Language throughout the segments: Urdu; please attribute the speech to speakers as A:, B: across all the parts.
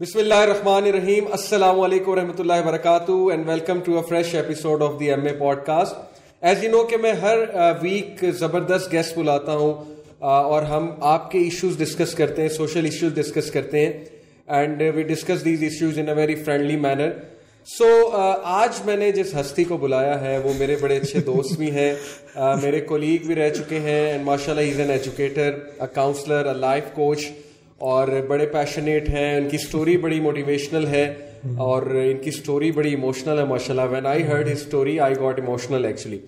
A: بسم اللہ الرحمن الرحیم السلام علیکم ورحمۃ اللہ وبرکاتہ and welcome to a fresh episode of the M A podcast as you know کہ میں ہر ویک زبردست گیسٹ بلاتا ہوں اور ہم آپ کے ایشوز ڈسکس کرتے ہیں سوشل ایشوز ڈسکس کرتے ہیں and we discuss these issues in a very friendly manner so آج میں نے جس ہستی کو بلایا ہے وہ میرے بڑے اچھے دوست بھی ہیں میرے کولیگ بھی رہ چکے ہیں اینڈ ماشاء اللہ is an educator a counsellor a life coach اور بڑے پیشنیٹ ہیں، ان کی اسٹوری بڑی موٹیویشنل ہے اور ان کی اسٹوری بڑی ایموشنل ہے ماشاء اللہ when I heard his story I got emotional actually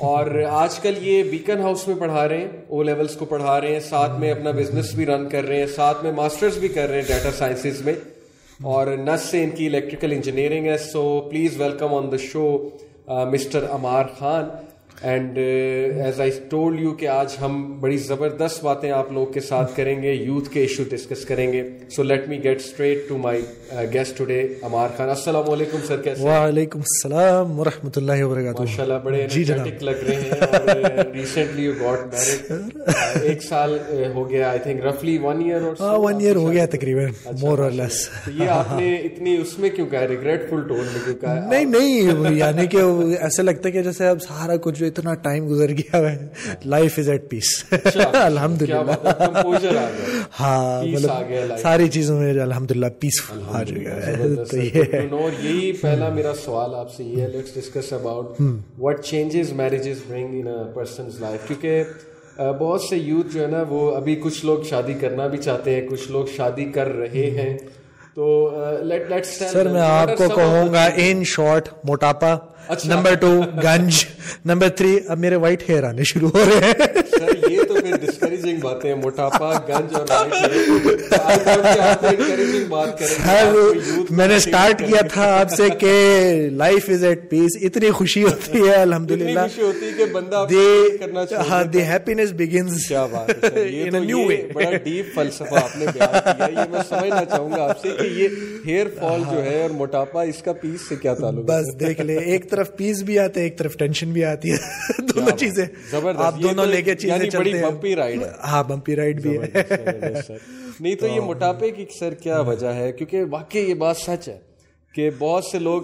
A: اور آج کل یہ بیکن ہاؤس میں پڑھا رہے ہیں او لیولس کو پڑھا رہے ہیں، ساتھ میں اپنا بزنس بھی رن کر رہے ہیں، ساتھ میں ماسٹرز بھی کر رہے ہیں ڈیٹا سائنسز میں اور نس سے ان کی الیکٹریکل انجینئرنگ ہے so please welcome on the show mister Ammar Khan and as I told you کہ آج ہم بڑی زبردست باتیں آپ لوگ کے ساتھ کریں گے یوتھ کے ایشو ڈسکس کریں گے۔ So let me get straight to my guest today Ammar Khan السلام علیکم سر کیسے
B: وعلیکم السلام ورحمۃ اللہ وبرکاتہ
A: ماشاء اللہ بڑے لگ رہے ہیں ریسنٹلی گاٹ میرڈ ایک سال ہو گیا آئی تھنک رفلی ون ایئر
B: اور ون ایئر ہو گیا تقریباً مور اور لیس
A: یہ آپ نے اتنی اس میں کیوں کہا ریگریٹ فل ٹون میں کیوں کہا
B: نہیں نہیں یعنی کہ ایسا لگتا ہے کہ جیسے اب سارا کچھ جو اتنا ٹائم گزر گیا ہے لائف از ایٹ پیس الحمد للہ ہاں مطلب ساری چیزوں میں الحمد للہ پیسفل آ چکا ہے۔ تو
A: یہی پہلا میرا سوال آپ سے یہ ہے let's discuss about what changes marriages bring in person's life کیونکہ بہت سے یوتھ جو ہے نا وہ ابھی کچھ لوگ شادی کرنا بھی چاہتے ہیں کچھ لوگ شادی کر رہے ہیں۔ تو
B: سر میں آپ کو کہوں گا ان شارٹ موٹاپا. نمبر ٹو گنج. نمبر تھری اب میرے وائٹ ہیئر آنے شروع ہو رہے ہیں.
A: یہ تو پھر ڈسکریجنگ باتیں ہیں موٹاپا گنج اور
B: میں نے اسٹارٹ کیا تھا آپ سے کہ لائف از ایٹ پیس اتنی خوشی ہوتی ہے الحمد للہ
A: ہوتی ہے کہ بندہ
B: ہاں دی ہیپینس بگنس
A: کیا بات ہے نیو وے بڑا ڈیپ فلسفہ آپ نے بیان کیا یہ میں سمجھنا چاہوں گا آپ سے کہ یہ ہیئر فال جو ہے اور موٹاپا اس کا پیس سے کیا تعلق
B: بس دیکھ لے ایک طرف پیس بھی آتے ایک طرف ٹینشن بھی آتی ہے۔ دونوں چیزیں۔ آپ دونوں لے کے چیزیں چلتے ہیں۔
A: بمپی رائڈ
B: ہاں بمپی رائڈ بھی ہے۔
A: نہیں تو یہ موٹاپے کی سر کیا وجہ ہے؟ کیونکہ واقعی یہ بات سچ ہے کہ بہت سے لوگ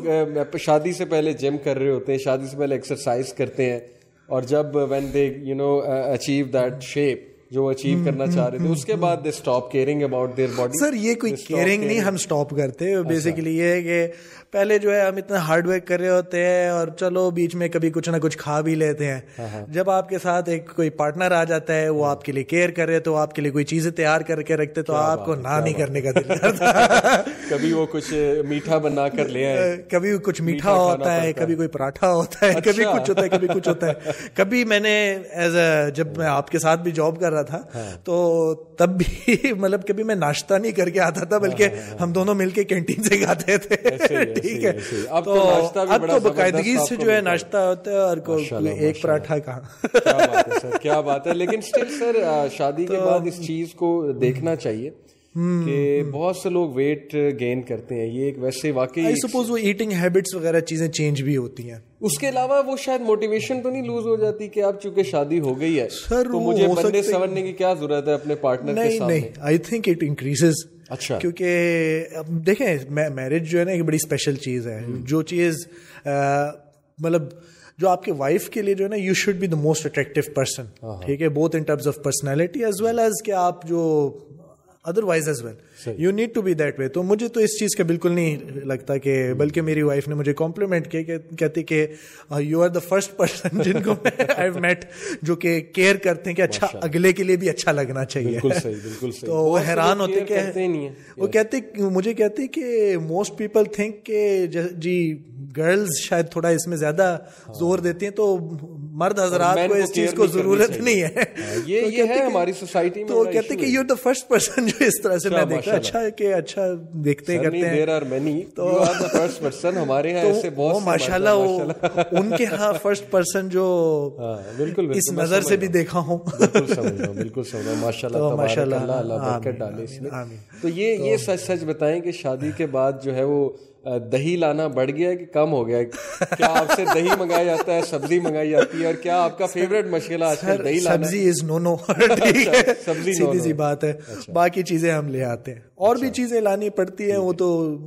A: شادی سے پہلے جم کر رہے ہوتے ہیں شادی سے پہلے ایکسرسائز کرتے ہیں اور جب when they you know achieve that shape جو اچیو کرنا چاہ رہے تھے اس کے بعد they stop caring about their body
B: sir یہ کوئی کیئرنگ نہیں ہم اسٹاپ کرتے۔ بیسیکلی یہ ہے کہ پہلے جو ہے ہم اتنا ہارڈ ورک کر رہے ہوتے ہیں اور چلو بیچ میں کبھی کچھ نہ کچھ کھا بھی لیتے ہیں۔ ہاں، ہاں۔ جب آپ کے ساتھ ایک کوئی پارٹنر آ جاتا ہے وہ آپ کے لیے کیئر کر رہے تو آپ کے لیے کوئی چیزیں تیار کر کے رکھتے تو آپ کو نہ نہیں کرنے کا دل کرتا۔
A: کبھی وہ کچھ میٹھا بنا کر لے
B: کبھی کچھ میٹھا ہوتا ہے کبھی کوئی پراٹھا ہوتا ہے کبھی اچھا۔ کچھ ہوتا ہے کبھی کچھ ہوتا ہے۔ کبھی میں نے ایز اے جب میں آپ کے ساتھ بھی جاب کر رہا تھا ہاں۔ تو تب بھی مطلب کبھی میں ناشتہ نہیں کر کے آتا تھا بلکہ ہم دونوں مل کے کینٹین سے کھاتے تھے۔ ٹھیک ہے۔ تو اب تو باقاعدگی سے جو ہے ناشتہ ہوتا ہے اور ایک پراٹھا
A: کہاں کیا بات ہے لیکن سر شادی کے بعد اس چیز کو دیکھنا چاہیے۔ کہ بہت سے لوگ ویٹ گین کرتے ہیں یہ ایک ویسے واقعی
B: سپوز وہ ایٹنگ ہیبٹس وغیرہ چیزیں چینج بھی ہوتی ہیں۔
A: اس کے علاوہ وہ شاید موٹیویشن تو نہیں لوز ہو جاتی کہ اب چونکہ شادی ہو گئی ہے تو مجھے بندے سمجھنے کی کیا ضرورت ہے اپنے پارٹنر کے سامنے
B: نہیں۔ آئی تھنک اٹ انکریزز اچھا۔ کیونکہ دیکھیں میرج جو ہے نا ایک بڑی اسپیشل چیز ہے۔ جو چیز مطلب جو آپ کے وائف کے لیے جو ہے نا you should be the most attractive person ٹھیک ہے؟ Both in terms of personality as well as کہ آپ جو otherwise as well you need to be that way تو مجھے تو اس چیز کا بالکل نہیں لگتا کہ بلکہ میری وائف نے مجھے کمپلیمنٹ کیا کہتی کہ you are the first person جن کو آئی میٹ جو کہ کیئر کرتے ہیں کہ اچھا اگلے کے لیے بھی اچھا لگنا چاہیے۔ تو وہ حیران ہوتے کہ وہ کہتے مجھے کہتے کہ موسٹ پیپل تھنک کہ جی گرلز شاید تھوڑا اس میں زیادہ ہاں۔ زور دیتی ہیں تو مرد حضرات کو اس چیز کو ضرورت نہیں ہے۔
A: ہاں، یہ ہے ہماری سوسائٹی
B: تو کہتے کہ یو دا فرسٹ پرسن جو اس طرح سے میں دیکھا۔ اچھا کہ اچھا دیکھتے کرتے
A: ہیں۔ تو فرسٹ پرسن ہمارے یہاں ایسے بہت
B: ماشاء اللہ ان کے ہاں فرسٹ پرسن جو ہاں، بالکل اس نظر سے بھی دیکھا ہوں۔
A: بالکل سمجھ بالکل سمجھ ماشاء اللہ ماشاء اللہ اللہ برکت ڈالے اس میں تو یہ یہ سچ سچ بتائیں کہ شادی کے بعد جو ہے وہ دہی لانا بڑھ گیا کہ کم ہو گیا کیا آپ سے دہی منگایا جاتا ہے سبزی منگائی جاتی ہے؟ اور کیا آپ کا فیوریٹ مشغلہ آج کل دہی لانا
B: سبزی از نو نو سبزی سیدھی سی بات ہے۔ باقی چیزیں ہم لے آتے ہیں۔ اور بھی اچھا۔ چیزیں لانی پڑتی ہیں وہ تو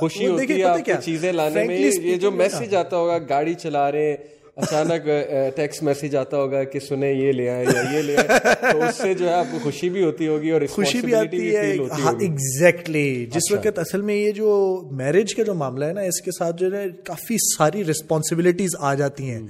A: خوشی ہوتی ہے چیزیں لانے میں یہ جو میسج آتا ہوگا گاڑی چلا رہے ہیں اچانک ٹیکسٹ میسج آتا ہوگا کہ سنیں یہ لے آئے یا یہ لے آئے تو اس سے جو ہے آپ کو خوشی بھی ہوتی ہوگی اور
B: خوشی بھی آتی ہے۔ ہاں ایگزیکٹلی جس اچھا۔ وقت اصل میں یہ جو میرج کا جو معاملہ ہے نا اس کے ساتھ جو ہے کافی ساری رسپانسبلٹیز آ جاتی ہیں۔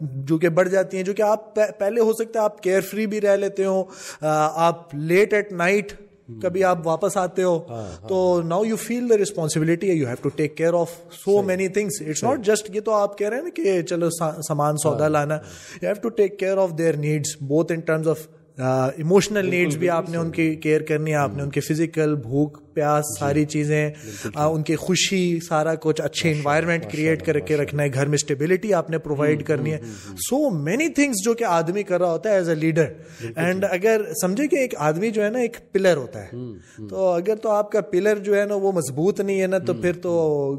B: جو کہ بڑھ جاتی ہیں جو کہ آپ پہلے ہو سکتا ہے آپ کیئر فری بھی رہ لیتے ہو آپ لیٹ ایٹ نائٹ کبھی آپ واپس آتے ہو ہاں، ہاں۔ تو now you feel the responsibility you have to take care of so many things it's not just یہ تو آپ کہہ رہے ہیں نا کہ چلو سامان سودا ہاں، لانا you have to take care of their needs both in terms of emotional needs بھی آپ نے ان کی کیئر کرنی ہے آپ نے ان کے فزیکل بھوک پیاس جی، ساری چیزیں ان کی خوشی سارا کچھ اچھے انوائرمنٹ کریٹ کر کے رکھنا ہے گھر میں اسٹیبلٹی آپ نے پرووائڈ کرنی ہے۔ سو مینی تھنگس جو کہ آدمی کر رہا ہوتا ہے ایز اے لیڈر اینڈ اگر سمجھے کہ ایک آدمی جو ہے نا ایک پلر ہوتا ہے۔ تو اگر تو آپ کا پلر جو ہے نا وہ مضبوط نہیں ہے نا تو پھر تو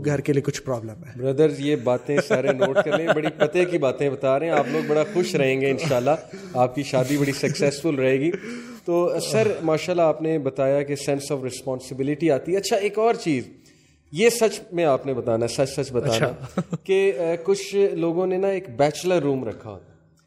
B: گھر کے لیے کچھ پرابلم ہے۔
A: بردر یہ باتیں سارے نوٹ کر لیں۔ بڑی پتے کی باتیں بتا رہے ہیں۔ آپ لوگ بڑا خوش رہیں گے انشاءاللہ۔ آپ کی شادی بڑی سکسیزفل رہے گی۔ تو سر ماشاء اللہ آپ نے بتایا کہ سینس آف رسپانسبلٹی آتی ہے۔ اچھا ایک اور چیز یہ سچ میں آپ نے بتانا سچ سچ بتانا اچھا۔ کہ کچھ لوگوں نے نا ایک بیچلر روم رکھا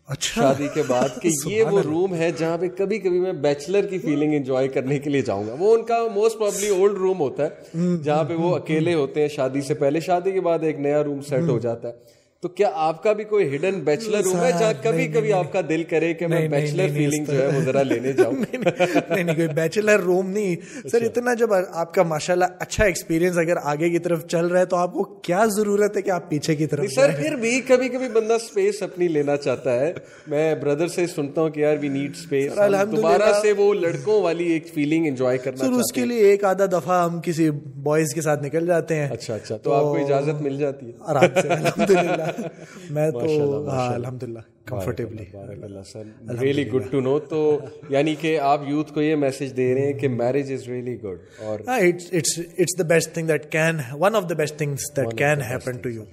A: اچھا۔ شادی کے بعد کہ یہ وہ روم ہے جہاں پہ کبھی کبھی میں بیچلر کی فیلنگ انجوائے کرنے کے لیے جاؤں گا۔ وہ ان کا موسٹ پرابلی اولڈ روم ہوتا ہے جہاں پہ وہ اکیلے ہوتے ہیں شادی سے پہلے شادی کے بعد ایک نیا روم سیٹ ہو جاتا ہے۔ تو کیا آپ کا بھی کوئی ہڈن بیچلر ہے جہاں کبھی کبھی آپ کا دل کرے کہ میں بیچلر فیلنگ جو ہے وہ ذرا لینے جاؤں؟
B: نہیں نہیں کوئی بیچلر روم نہیں۔ سر اچھا۔ اتنا جب آپ کا ماشاءاللہ اچھا ایکسپیرینس اگر آگے کی طرف چل رہا ہے تو آپ کو کیا ضرورت ہے کہ آپ پیچھے کی طرف
A: سر پھر بھی کبھی کبھی بندہ سپیس اپنی لینا چاہتا ہے۔ میں بردر سے سنتا ہوں کہ یار وی نیڈ سپیس دوبارہ سے وہ لڑکوں والی ایک فیلنگ انجوائے کرنا
B: سر اس کے لیے ایک آدھا دفعہ ہم کسی بوائز کے ساتھ نکل جاتے ہیں۔
A: اچھا اچھا تو آپ کو اجازت مل جاتی ہے۔
B: آرام سے الحمدللہ۔ میں تو ہاں الحمد للہ comfortably
A: really good to know تو یعنی کہ آپ یوتھ کو یہ میسج دے رہے ہیں کہ میرج از ریئلی گڈ اور
B: it's the best thing that can one of the best things that can happen to you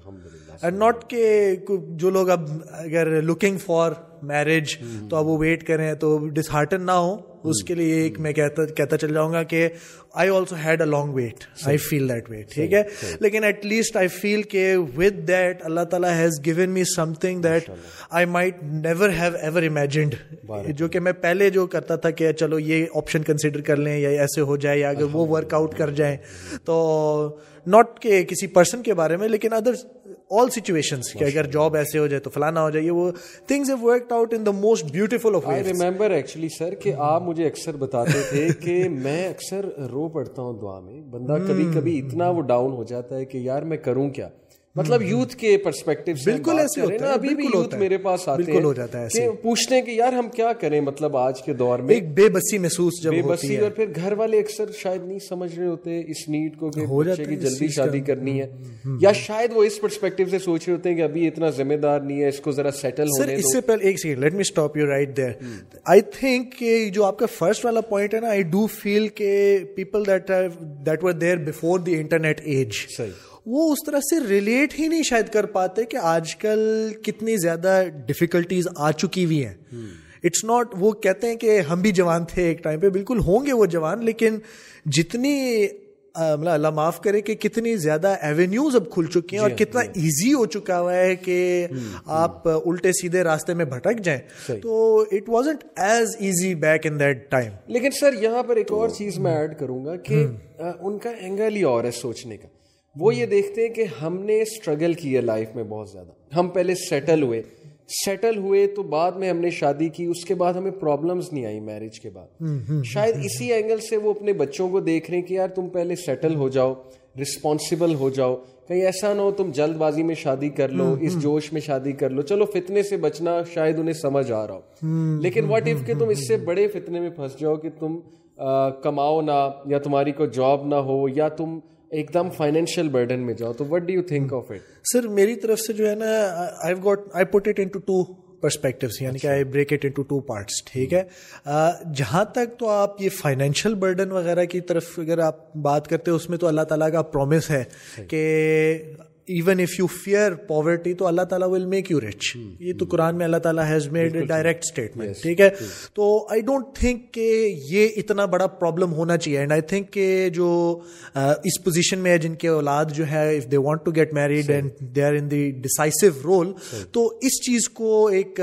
B: and not کہ جو لوگ اب اگر لکنگ فار میرج تو اب وہ ویٹ کریں تو ڈس ہارٹن نہ ہو اس کے لیے ایک میں کہتا کہتا چل جاؤں گا کہ I also had a long wait I feel that wait ٹھیک ہے؟ لیکن ایٹ لیسٹ آئی فیل کہ ود دیٹ اللہ تعالیٰ has given me something that I might never have ever imagined جو کہ میں پہلے جو کرتا تھا کہ چلو یہ آپشن کنسیڈر کر لیں یا ایسے ہو جائے یا اگر وہ ورک آؤٹ کر جائیں تو ناٹ کہ کسی پرسن کے بارے میں لیکن ادر آل سچویشن کہ اگر جاب ایسے ہو جائے تو فلانا ہو جائے وہ things have worked out in the most beautiful of
A: I remember actually sir کہ آپ مجھے اکثر بتاتے تھے کہ میں اکثر رو پڑتا ہوں دعا میں بندہ کبھی کبھی اتنا وہ ڈاؤن ہو جاتا ہے کہ یار میں کروں کیا مطلب یوتھ کے پرسپیکٹو
B: بالکل ایسے ہوتا ہے
A: ابھی بھی یوتھ میرے پاس آتے بالکل ہو جاتا ہے کہ پوچھتے ہیں کہ یار ہم کیا کریں مطلب آج کے دور میں؟
B: ایک بے بسی محسوس جب
A: بے بسی اور پھر گھر والے اکثر شاید نہیں سمجھ رہے ہوتے اس نیڈ کو کہ بچے کی جلدی شادی کرنی ہے۔ یا شاید وہ اس پرسپیکٹو سے سوچ رہے ہوتے ہیں کہ ابھی اتنا ذمہ دار نہیں ہے اس کو ذرا سیٹل ہونے
B: اس سے پہلے ایک second let me stop you right there I think کہ جو آپ کا فرسٹ والا پوائنٹ ہے نا آئی ڈو فیل کہ people that that were there before the internet age صحیح۔ وہ اس طرح سے ریلیٹ ہی نہیں شاید کر پاتے کہ آج کل کتنی زیادہ ڈفیکلٹیز آ چکی ہوئی ہیں۔ اٹس ناٹ وہ کہتے ہیں کہ ہم بھی جوان تھے ایک ٹائم پہ بالکل ہوں گے وہ جوان لیکن جتنی مطلب اللہ معاف کرے کہ کتنی زیادہ ایوینیوز اب کھل چکی ہیں اور کتنا ایزی ہو چکا ہوا ہے کہ آپ الٹے سیدھے راستے میں بھٹک جائیں۔ تو it wasn't as easy back in that time
A: لیکن سر یہاں پر ایک اور چیز میں ایڈ کروں گا کہ ان کا اینگل ہی اور ہے سوچنے کا۔ وہ یہ دیکھتے ہیں کہ ہم نے اسٹرگل کی ہے لائف میں بہت زیادہ۔ ہم پہلے سیٹل ہوئے۔ سیٹل ہوئے تو بعد میں ہم نے شادی کی اس کے بعد ہمیں پرابلمس نہیں آئی میرج کے بعد۔ شاید اسی اینگل سے وہ اپنے بچوں کو دیکھ رہے ہیں کہ یار تم پہلے سیٹل ہو جاؤ رسپانسبل ہو جاؤ۔ کہیں ایسا نہ ہو تم جلد بازی میں شادی کر لو اس جوش میں شادی کر لو۔ چلو فتنے سے بچنا شاید انہیں سمجھ آ رہا ہو۔ لیکن واٹ ایف کہ تم اس سے بڑے فتنے میں پھنس جاؤ کہ تم کماؤ نہ یا تمہاری کوئی جاب نہ ہو یا تم ایک دم فائنینشیل برڈن میں جاؤ تو what do you think of it
B: sir میری طرف سے جو ہے نا I got I put it into two perspectives یعنی کہ I break it into two parts ٹھیک ہے؟ جہاں تک تو آپ یہ فائنینشیل برڈن وغیرہ کی طرف اگر آپ بات کرتے ہیں اس میں تو اللہ تعالیٰ کا پرومس ہے کہ even if you fear poverty تو اللہ تعالیٰ ول میک یو رچ یہ تو قرآن میں اللہ تعالیٰ ہیز میڈ ڈائریکٹ اسٹیٹمنٹ ٹھیک ہے؟ تو آئی ڈونٹ تھنک کہ یہ اتنا بڑا پرابلم ہونا چاہیے. اینڈ آئی تھنک کہ جو اس پوزیشن میں ہے جن کے اولاد جو ہے if they want to get married and they are in the decisive role تو اس چیز کو ایک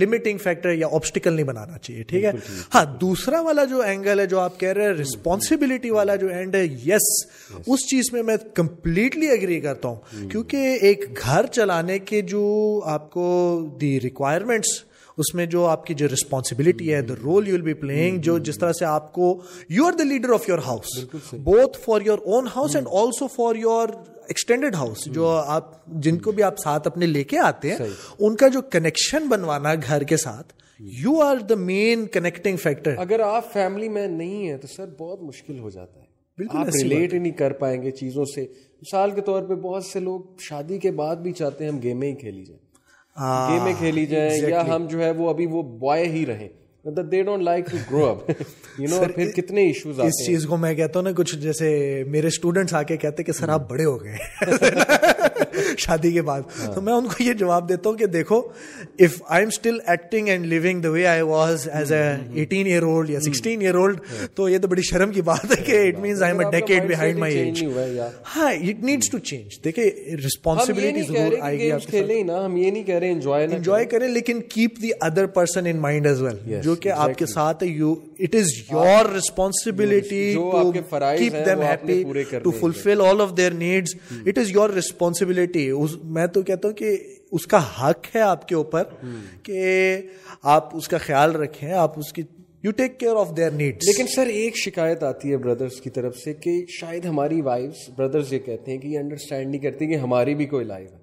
B: لمیٹنگ فیکٹر یا آبسٹیکل نہیں بنانا چاہیے. ٹھیک ہے؟ ہاں دوسرا والا جو اینگل ہے جو آپ کہہ رہے ہیں رسپانسبلٹی والا جو اینڈ ہے یس اس چیز میں میں کمپلیٹلی اگری کرتا ہوں. کیونکہ ایک گھر چلانے کے جو آپ کو دی ریکوائرمنٹس اس میں جو آپ کی جو ریسپانسبلٹی ہے the role you will be playing جو جس طرح سے آپ کو you are the leader of your house both for your own house and also for your extended house جو آپ جن کو بھی آپ ساتھ اپنے لے کے آتے ہیں ان کا جو کنیکشن بنوانا گھر کے ساتھ you are the main connecting factor
A: اگر آپ فیملی میں نہیں ہیں تو سر بہت مشکل ہو جاتا ہے۔ بالکل ریلیٹ ہی نہیں کر پائیں گے چیزوں سے۔ مثال کے طور پہ بہت سے لوگ شادی کے بعد بھی چاہتے ہیں ہم گیمیں ہی کھیلی جائیں۔ گیمیں کھیلی جائیں یا ہم جو ہے وہ ابھی وہ بوائے ہی رہیں۔ They don't like to grow up you know پھر کتنے ایشوز
B: آتے اس چیز کو میں کہتا ہوں نا کچھ جیسے میرے اسٹوڈنٹس آ کے کہتے کہ سر آپ بڑے ہو گئے۔ شادی کے بعد۔ تو میں ان کو یہ جواب دیتا ہوں کہ دیکھو if I am still acting and living the way I was as a eighteen year old یا سکسٹین ایئر اولڈ تو یہ تو بڑی شرم کی بات ہے کہ it means I am a decade behind my age ہاں اٹ نیڈس ٹو چینج دیکھیے ریسپانسبلٹی ضرور آئے گی
A: آپ کھیلیں نا ہم یہ نہیں کہہ رہے انجوائے
B: انجوائے کریں۔ لیکن keep the other person in mind as well جو کہ آپ کے ساتھ you it is your responsibility keep them happy to fulfil all of their needs it is your responsibility میں تو کہتا ہوں کہ اس کا حق ہے آپ کے اوپر کہ آپ اس کا خیال رکھیں، آپ اس کی you take care of their need
A: لیکن سر، ایک شکایت آتی ہے بردرس کی طرف سے کہ شاید ہماری وائفس بردرس یہ کہتے ہیں کہ یہ انڈرسٹینڈ نہیں کرتی کہ ہماری بھی کوئی لائف ہے۔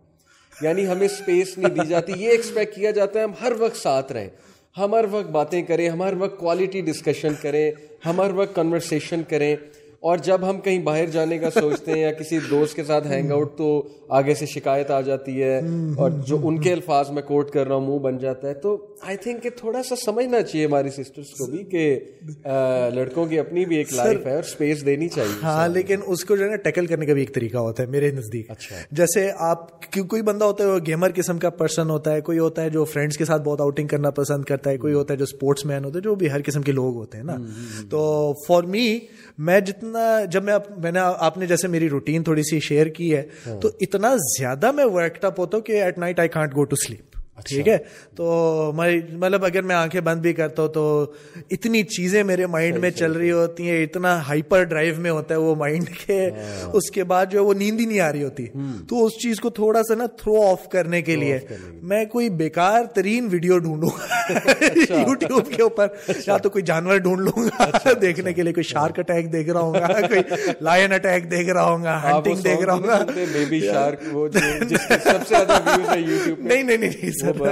A: یعنی ہمیں اسپیس نہیں دی جاتی، یہ ایکسپیکٹ کیا جاتا ہے، ہم ہر وقت ساتھ رہیں۔ ہم ہر وقت باتیں کریں، ہم ہر وقت کوالٹی ڈسکشن کریں، ہم ہر وقت کنورسیشن کریں۔ اور جب ہم کہیں باہر جانے کا سوچتے ہیں یا کسی دوست کے ساتھ ہینگ آؤٹ تو آگے سے شکایت آ جاتی ہے اور جو ان کے الفاظ میں کوٹ کر رہا ہوں منہ بن جاتا ہے۔ تو آئی تھنک کہ تھوڑا سا سمجھنا چاہیے ہماری سسٹرس کو بھی کہ لڑکوں کی اپنی بھی ایک لائف ہے اور اسپیس دینی چاہیے۔
B: ہاں لیکن اس کو جو ہے نا ٹیکل کرنے کا بھی ایک طریقہ ہوتا ہے میرے نزدیک۔ اچھا۔ جیسے آپ کوئی بندہ ہوتا ہے گیمر قسم کا پرسن ہوتا ہے کوئی ہوتا ہے جو فرینڈس کے ساتھ بہت آؤٹنگ کرنا پسند کرتا ہے کوئی ہوتا ہے جو اسپورٹس مین ہوتا ہے جو بھی ہر قسم کے لوگ ہوتے ہیں نا۔ تو فار می میں جتنا جب میں میں نے آپ نے جیسے میری روٹین تھوڑی سی شیئر کی ہے ہاں۔ تو اتنا زیادہ میں ورکڈ اپ ہوتا ہوں کہ at night I can't go to sleep. ٹھیک ہے؟ تو مطلب اگر میں آنکھیں بند بھی کرتا ہوں تو اتنی چیزیں میرے مائنڈ میں چل رہی ہوتی ہیں اتنا ہائپر ڈرائیو میں ہوتا ہے وہ مائنڈ کے ہاں۔ اس کے بعد جو ہے وہ نیند ہی نہیں آ رہی ہوتی۔ تو اس چیز کو تھوڑا سا نا تھرو آف کرنے کے لیے میں کوئی بیکار ترین ویڈیو ڈھونڈوں گا۔ یوٹیوب کے اوپر۔ یا تو کوئی جانور ڈھونڈ لوں گا۔ اچھا، دیکھنے کے لیے کوئی شارک اٹیک دیکھ رہا ہوں گا کوئی لائن اٹیک دیکھ رہا ہوں گا ہنٹنگ دیکھ رہا ہوں گا۔ نہیں نہیں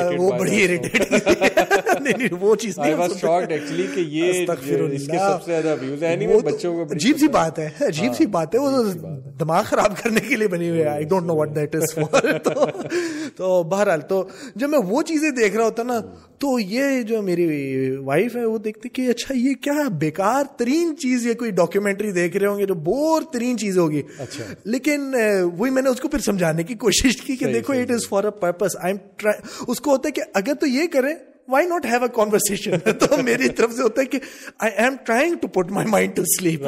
B: نہیں وہ بڑی وہ چیز عجیب سی بات ہے عجیب سی بات ہے۔ وہ دماغ خراب کرنے کے لیے بنی ہوئی ہے۔ I don't know what that is تو بہرحال تو جب میں وہ چیزیں دیکھ رہا ہوتا نا تو یہ جو میری وائف ہے وہ دیکھتی کہ اچھا یہ کیا بیکار ترین چیز یہ کوئی ڈاکیومنٹری دیکھ رہے ہوں گے جو بور ترین چیز ہوگی۔ اچھا۔ لیکن وہی میں نے اس کو پھر سمجھانے کی کوشش کی کہ دیکھو it is for a purpose I am اس کو ہوتا ہے کہ اگر تو یہ کریں why not have a conversation تو میری طرف سے ہوتا ہے کہ I am trying to put my mind to sleep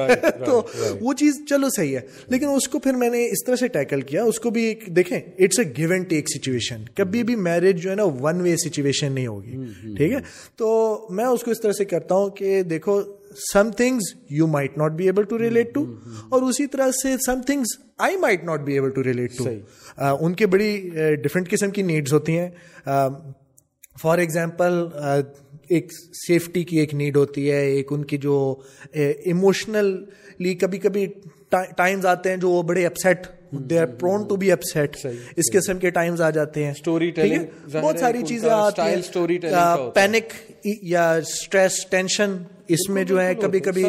B: تو وہ چیز چلو صحیح ہے لیکن اس کو پھر میں نے اس طرح سے ٹیکل کیا اس کو بھی دیکھیں it's a give and take situation کبھی بھی میرج جو ہے نا ون وے سچویشن نہیں ہوگی ٹھیک ہے تو میں اس کو اس طرح سے کرتا ہوں کہ دیکھو some things you might not be able to relate to اور اسی طرح سے some things I might not be able to relate to ان کے بڑی ڈفرینٹ قسم کی نیڈس ہوتی ہیں. فار ایگزامپل ایک سیفٹی کی ایک نیڈ ہوتی ہے ایک ان کی جو ایموشنلی کبھی کبھی ٹائمز آتے ہیں جو وہ بڑے upset they are prone to be upset اس قسم کے ٹائمز آ جاتے ہیں.
A: اسٹوری
B: بہت ساری چیزیں آتی ہیں. پینک یا اسٹریس ٹینشن اس میں جو ہے کبھی کبھی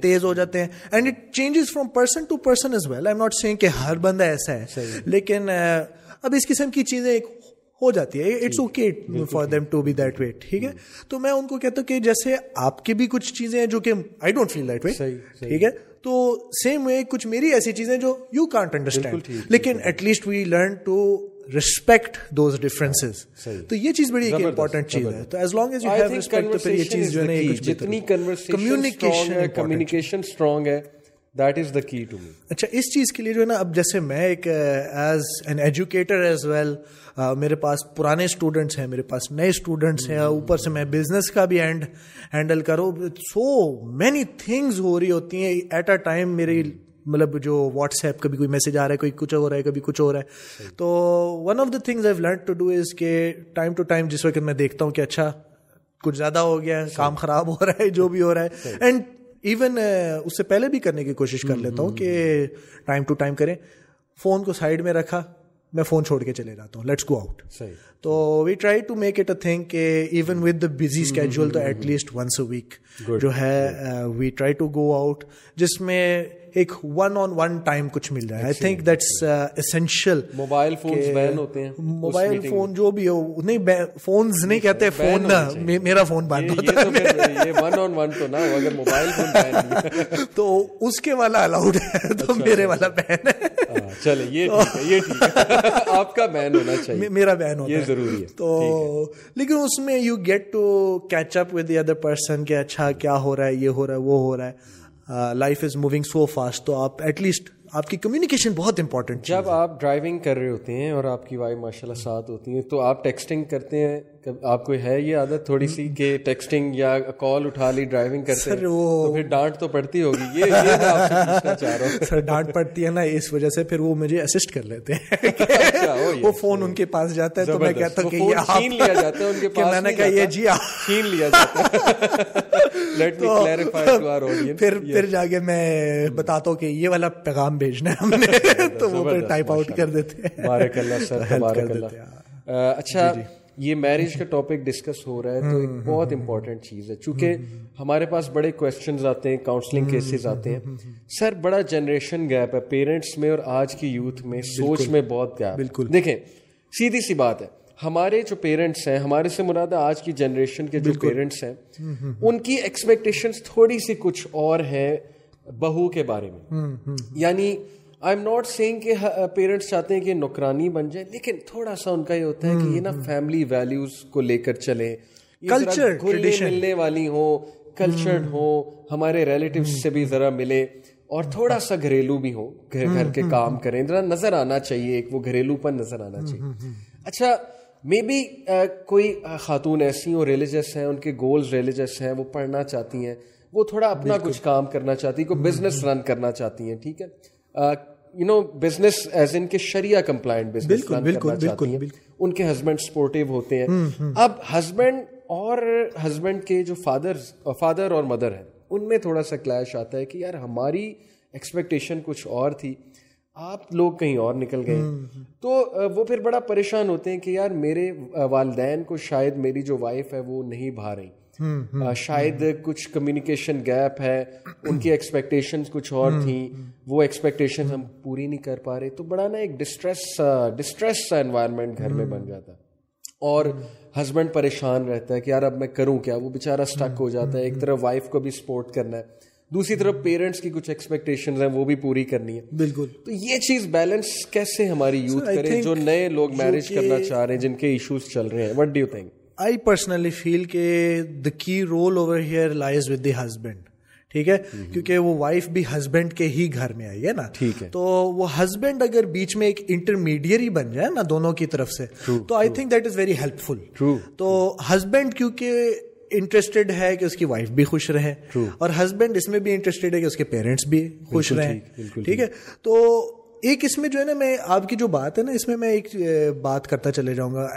B: تیز ہو جاتے ہیں۔ And it changes from person to person as well I not seeing کہ ہر بندہ ایسا ہے لیکن اب اس قسم کی چیزیں ایک ہو جاتی ہے۔ It's okay for them to be that way ٹھیک ہے؟ تو میں ان کو کہتا ہوں کہ جیسے آپ کی بھی کچھ چیزیں ہیں جو کہ I don't feel that way ٹھیک ہے؟ تو سیم وے کچھ میری ایسی چیزیں جو یو کانٹ انڈرسٹینڈ لیکن at least we learn to respect those difference تو یہ چیز بڑی ایک امپورٹنٹ چیز ہے۔ تو as long as you have respect تو یہ چیز جو ہے
A: جتنی کمیونیکیشن کمیونیکیشن اسٹرانگ ہے that is the key to me
B: اچھا اس چیز کے لیے جو ہے نا اب جیسے میں ایک as an educator as well میرے پاس پرانے اسٹوڈنٹس ہیں میرے پاس نئے اسٹوڈنٹس ہیں اوپر سے میں بزنس کا بھی اینڈ ہینڈل کروں۔ سو مینی تھنگز ہو رہی ہوتی ہیں ایٹ اے ٹائم میری مطلب جو واٹس ایپ کبھی کوئی میسج آ رہا ہے کوئی کچھ ہو رہا ہے کبھی کچھ ہو رہا ہے۔ تو one of the things I learn to do is کہ ٹائم ٹو ٹائم جس وقت میں دیکھتا ہوں کہ اچھا کچھ زیادہ ہو گیا ہے کام خراب ہو رہا ہے جو بھی ہو رہا ہے۔ اینڈ ایون اس سے پہلے بھی کرنے کی کوشش کر لیتا ہوں کہ ٹائم ٹو ٹائم کریں۔ فون کو سائڈ میں رکھا میں فون چھوڑ کے چلے جاتا ہوں۔ لیٹس گو آؤٹ تو we try to make it a thing کہ even with the busy schedule تو at least once a week جو ہے we try to go out جس میں ایک ون آن ون ٹائم کچھ مل جائے I think that's essential
A: mobile phone ban ہوتے ہیں
B: موبائل فون جو بھی ہو نہیں فون نہیں کہتے فون میرا فون بند ہوتا ہے۔
A: ون آن ون تو نہ اگر موبائل فون
B: تو اس کے والا الاؤڈ ہے تو اچھا، میرے والا بین ہے۔
A: ہاں، چلے یہ یہ ٹھیک ہے۔ آپ کا بین ہونا چاہیے۔
B: میرا بین ہوتا
A: ہے۔ ضروری ہے۔
B: تو لیکن اس میں you get to catch up with the other person کہ اچھا کیا ہو رہا ہے یہ ہو رہا ہے وہ ہو رہا ہے۔ Life is moving so fast تو آپ ایٹ لیسٹ آپ کی کمیونیکیشن بہت امپورٹنٹ
A: جب آپ ڈرائیونگ کر رہے ہوتے ہیں اور آپ کی وائف ماشاء اللہ ساتھ ہوتی ہیں تو آپ ٹیکسٹنگ کرتے ہیں آپ کو ہے یہ عادت تھوڑی سی کہ ٹیکسٹنگ یا کال اٹھا لی ڈرائیونگ کرتے ہیں تو پھر ڈانٹ تو پڑتی ہوگی. یہ چاہ رہا ہوں.
B: سر ڈانٹ پڑتی ہے نا اس وجہ سے پھر وہ مجھے اسسٹ کر لیتے ہیں. اچھا، وہ فون ان کے پاس جاتا ہے تو میں کہتا ہوں کہ یہ
A: چھین لیا جاتا ہے ان کے پاس
B: میں نے کہا یہ جی
A: چھین لیا جاتا ہے.
B: پھر پھر جا کے میں بتاتا ہوں کہ یہ والا پیغام بھیجنا ہے ہم نے تو وہ پھر ٹائپ آؤٹ کر دیتے ہیں۔
A: بارک اللہ سر بارک اللہ. اچھا جی، جی۔ یہ میرج کا ٹاپک ڈسکس ہو رہا ہے تو ایک بہت امپورٹنٹ چیز ہے۔ چونکہ ہمارے پاس بڑے کوشچنز آتے ہیں کاؤنسلنگ کیسز آتے ہیں۔ سر بڑا جنریشن گیپ ہے۔ پیرنٹس میں اور آج کی یوتھ میں سوچ میں بہت گیپ بالکل۔ دیکھیں سیدھی سی بات ہے۔ ہمارے جو پیرنٹس ہیں ہمارے سے مراد آج کی جنریشن کے جو پیرنٹس ہیں ان کی ایکسپیکٹیشن تھوڑی سی کچھ اور ہے بہو کے بارے میں۔ یعنی آئی ایم ناٹ سینگ کہ پیرنٹس چاہتے ہیں کہ نوکرانی بن جائے لیکن تھوڑا سا ان کا یہ ہوتا ہے کہ یہ نا فیملی ویلیوز کو لے کر چلیں۔
B: کلچر
A: ملنے والی ہو کلچرڈ ہو ہمارے ریلیٹیو سے بھی ذرا ملے اور تھوڑا سا گھریلو بھی ہو گھر کے کام کریں۔ ذرا نظر آنا چاہیے ایک وہ گھریلو پر نظر آنا چاہیے۔ اچھا مے بی کوئی خاتون ایسی ہو ریلیجس ہیں ان کے گولز ریلیجس ہیں وہ پڑھنا چاہتی ہیں وہ تھوڑا اپنا کچھ کام کرنا چاہتی ہیں کوئی بزنس رن کرنا چاہتی ہیں ٹھیک ہے؟ You know business as in کے شریعہ کمپلائنٹ بزنس کرنا چاہتی ہیں۔ ان کے ہسبینڈ سپورٹیو ہوتے ہیں۔ اب ہسبینڈ اور ہسبینڈ کے جو فادر فادر اور مدر ہیں ان میں تھوڑا سا کلیش آتا ہے کہ یار ہماری ایکسپیکٹیشن کچھ اور تھی۔ آپ لوگ کہیں اور نکل گئے۔ تو وہ پھر بڑا پریشان ہوتے ہیں کہ یار میرے والدین کو شاید میری جو وائف ہے وہ نہیں بھا رہی۔ شاید کچھ کمیونیکیشن گیپ ہے ان کی ایکسپیکٹیشن کچھ اور تھیں وہ ایکسپیکٹیشن ہم پوری نہیں کر پا رہے تو بڑا نا ایک ڈسٹریس ڈسٹریس سا انوائرمنٹ گھر میں بن جاتا۔ اور ہسبینڈ پریشان رہتا ہے کہ یار اب میں کروں کیا؟ وہ بےچارا اسٹک ہو جاتا ہے ایک طرف وائف کو بھی سپورٹ کرنا ہے۔ دوسری طرف پیرنٹس کی کچھ ایکسپیکٹیشن ہیں وہ بھی پوری کرنی ہے
B: بالکل۔
A: تو یہ چیز بیلنس کیسے ہماری یوتھ کرے جو نئے لوگ میرج کرنا چاہ رہے ہیں جن کے ایشوز چل رہے ہیں؟ What do think
B: I personally feel کہ the key role over here lies with the husband ٹھیک ہے؟ کیونکہ وہ وائف بھی ہسبینڈ کے ہی گھر میں آئی ہے نا؟
A: ٹھیک ہے۔
B: تو وہ ہسبینڈ اگر بیچ میں ایک انٹرمیڈیری بن جائے نا دونوں کی طرف سے تو I think that is very helpful تو ہسبینڈ کیونکہ انٹرسٹیڈ ہے کہ اس کی وائف بھی خوش رہے اور ہسبینڈ اس میں بھی انٹرسٹیڈ ہے کہ اس کے پیرنٹس بھی خوش رہے ٹھیک ہے؟ تو ایک اس میں جو ہے نا میں آپ کی جو بات ہے نا اس میں میں ایک بات کرتا چلے جاؤں گا۔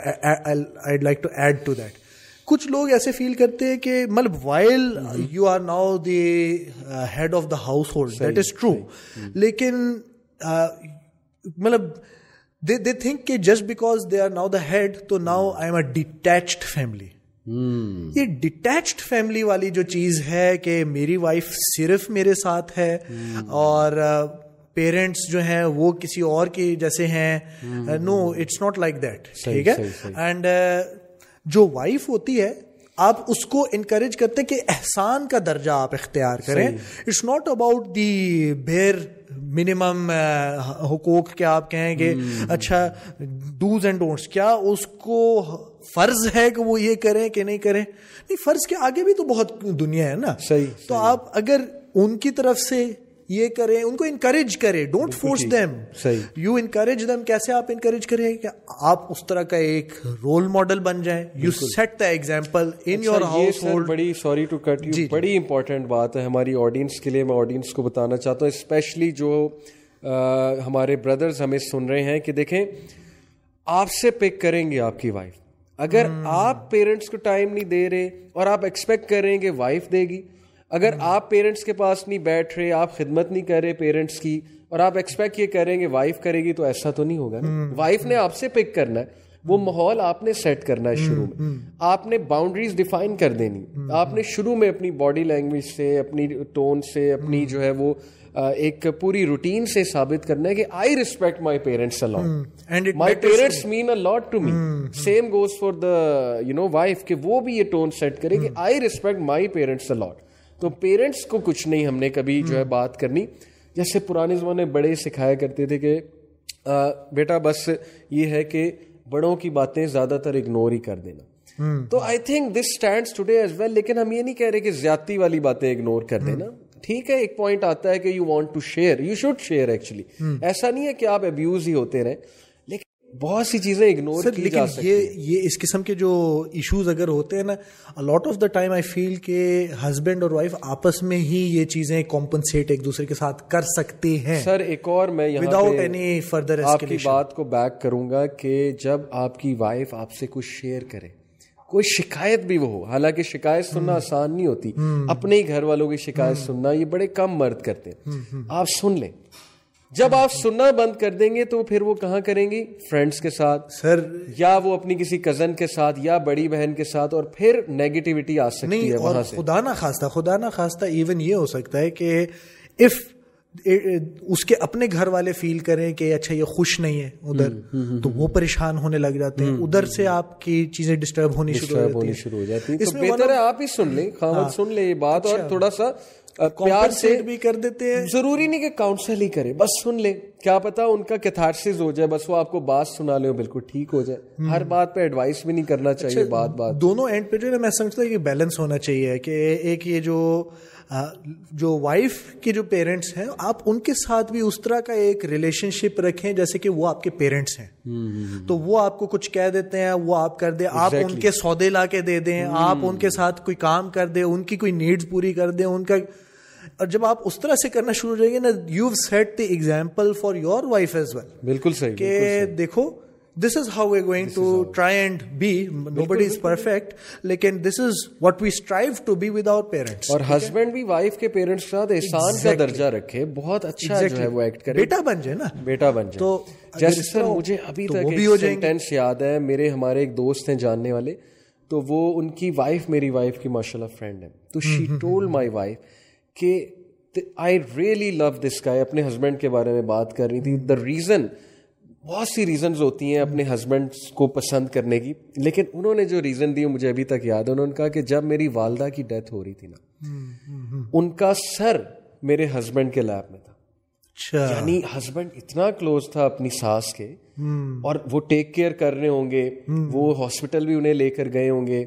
B: I like to add to that کچھ لوگ ایسے فیل کرتے ہیں کہ مطلب while you are now the head of the household that is true لیکن مطلب دے دے تھنک کہ just because they are now the head تو now I am a detached family یہ ڈیٹیچڈ فیملی والی جو چیز ہے کہ میری وائف صرف میرے ساتھ ہے اور پیرنٹس جو ہیں وہ کسی اور کی جیسے ہیں. No it's not like that ٹھیک ہے؟ اینڈ جو وائف ہوتی ہے آپ اس کو انکریج کرتے کہ احسان کا درجہ آپ اختیار کریں. اٹس ناٹ اباؤٹ دی بیر منیمم حقوق کیا آپ کہیں گے اچھا ڈوز اینڈ ڈونٹس کیا اس کو فرض ہے کہ وہ یہ کریں کہ نہیں کریں؟ نہیں فرض کے آگے بھی تو بہت دنیا ہے نا۔
A: صحیح
B: تو آپ اگر ان کی طرف سے یہ کریں ان کو انکریج کرے don't force them you encourage them کیسے آپ انکریج کریں کہ آپ اس طرح کا ایک رول ماڈل بن جائیں؟ You set the example in your household
A: بڑی سوری ٹو کٹ یو بڑی امپورٹنٹ بات ہے ہماری آڈینس کے لیے میں آڈینس کو بتانا چاہتا ہوں اسپیشلی جو ہمارے بردرز ہمیں سن رہے ہیں کہ دیکھیں آپ سے پک کریں گے آپ کی وائف اگر آپ پیرنٹس کو ٹائم نہیں دے رہے اور آپ ایکسپیکٹ کریں گے وائف دے گی اگر آپ پیرنٹس کے پاس نہیں بیٹھ رہے آپ خدمت نہیں کر رہے پیرنٹس کی اور آپ ایکسپیکٹ یہ کریں گے وائف کرے گی تو ایسا تو نہیں ہوگا وائف نے آپ سے پک کرنا ہے۔ وہ ماحول آپ نے سیٹ کرنا ہے شروع میں۔ آپ نے باؤنڈریز ڈیفائن کر دینی۔ آپ نے شروع میں اپنی باڈی لینگویج سے اپنی ٹون سے اپنی جو ہے وہ ایک پوری روٹین سے ثابت کرنا ہے کہ I respect my parents my parents mean a lot to me same goes for the you know wife کہ وہ بھی یہ ٹون سیٹ کرے کہ I respect my parents lot تو پیرنٹس کو کچھ نہیں ہم نے کبھی جو ہے بات کرنی۔ جیسے پرانے زمانے بڑے سکھایا کرتے تھے کہ بیٹا بس یہ ہے کہ بڑوں کی باتیں زیادہ تر اگنور ہی کر دینا۔ تو I think this stand today as well لیکن ہم یہ نہیں کہہ رہے کہ زیادتی والی باتیں اگنور کر دینا۔ ٹھیک ہے ایک پوائنٹ آتا ہے کہ you want to share you should share actually ایسا نہیں ہے کہ آپ ابیوز ہی ہوتے رہے بہت سی چیزیں اگنور کی
B: لیکن یہ یہ اس قسم کے جو ایشوز اگر ہوتے ہیں نا lot of the time I feel کہ ہسبینڈ اور وائف آپس میں ہی یہ چیزیں کمپنسیٹ ایک دوسرے کے ساتھ کر سکتے ہیں۔
A: سر ایک اور میں
B: وداؤٹ اینی فردر
A: آپ کی بات کو بیک کروں گا کہ جب آپ کی وائف آپ سے کچھ شیئر کرے کوئی شکایت بھی وہ ہو حالانکہ شکایت سننا آسان نہیں ہوتی۔ اپنے ہی گھر والوں کی شکایت سننا یہ بڑے کم مرد کرتے ہیں۔ آپ سن لیں۔ جب آپ سننا بند کر دیں گے تو پھر وہ کہاں کریں گی؟ فرینڈس کے ساتھ
B: سر
A: یا وہ اپنی کسی کزن کے ساتھ یا بڑی بہن کے ساتھ اور پھر نیگیٹیوٹی آ سکتی ہے وہاں سے۔
B: خدا نہ خواستہ خدا نہ خواستہ ایون یہ ہو سکتا ہے کہ اف اس کے اپنے گھر والے فیل کریں کہ اچھا یہ خوش نہیں ہے ادھر تو وہ پریشان ہونے لگ جاتے ہیں۔ ادھر سے آپ کی چیزیں ڈسٹرب ہونی
A: شروع ہو جاتی ہیں۔ بہتر ہے آپ ہی سن لیں ہاں۔ سن لیں یہ بات اور اچھا۔ تھوڑا سا پیار سے
B: بھی کر دیتے ہیں۔
A: ضروری نہیں کہ کاؤنسل ہی کرے۔ بس سن لیں۔ کیا پتا ان کا کیتھارسز ہو جائے۔ بس وہ آپ کو بات سنا لے بالکل ٹھیک ہو جائے۔ ہر بات پہ ایڈوائس بھی نہیں کرنا چاہیے اچھا، بات بات۔
B: دونوں اینڈ پہ جو ہے میں سمجھتا ہوں کہ بیلنس ہونا چاہیے۔ کہ ایک یہ جو جو وائف کے جو پیرنٹس ہیں آپ ان کے ساتھ بھی اس طرح کا ایک ریلیشن شپ رکھیں جیسے کہ وہ آپ کے پیرنٹس ہیں۔ تو وہ آپ کو کچھ کہہ دیتے ہیں وہ آپ کر دیں۔ آپ ان کے سودے لا کے دے دیں۔ آپ ان کے ساتھ کوئی کام کر دیں ان کی کوئی نیڈز پوری کر دیں ان کا اور جب آپ اس طرح سے کرنا شروع ہو جائیں گے نا you set the example for your wife as well
A: بالکل صحیح
B: کہ دیکھو this is how we going to try and be nobody is perfect لیکن this is what we strive to be without parents
A: اور ہسبینڈ بھی وائف کے پیرنٹس کے ساتھ احسان کا درجہ رکھے بہت اچھا جو ہے وہ ایکٹ کرے۔
B: بیٹا بن جائے نا۔
A: بیٹا بن جائے۔ تو جیسے سر مجھے ابھی تک ایک سینٹینس یاد ہے میرے ہمارے ایک دوست ہیں جاننے والے تو وہ ان کی وائف میری وائف کی ماشاء اللہ فرینڈ ہے تو شی ٹولڈ مائی وائف کہ آئی ریئلی لو دس گائے اپنے ہسبینڈ کے بارے میں بات کر رہی تھی. دا ریزن بہت سی ریزنز ہوتی ہیں اپنے ہسبینڈ کو پسند کرنے کی. لیکن انہوں نے جو ریزن دی مجھے ابھی تک یاد ہے. انہوں نے کہا کہ جب میری والدہ کی ڈیتھ ہو رہی تھی نا ان کا سر میرے ہسبینڈ کے لیب میں تھا۔ یعنی ہسبینڈ اتنا کلوز تھا اپنی ساس کے اور وہ ٹیک کیئر کر رہے ہوں گے وہ ہاسپٹل بھی انہیں لے کر گئے ہوں گے۔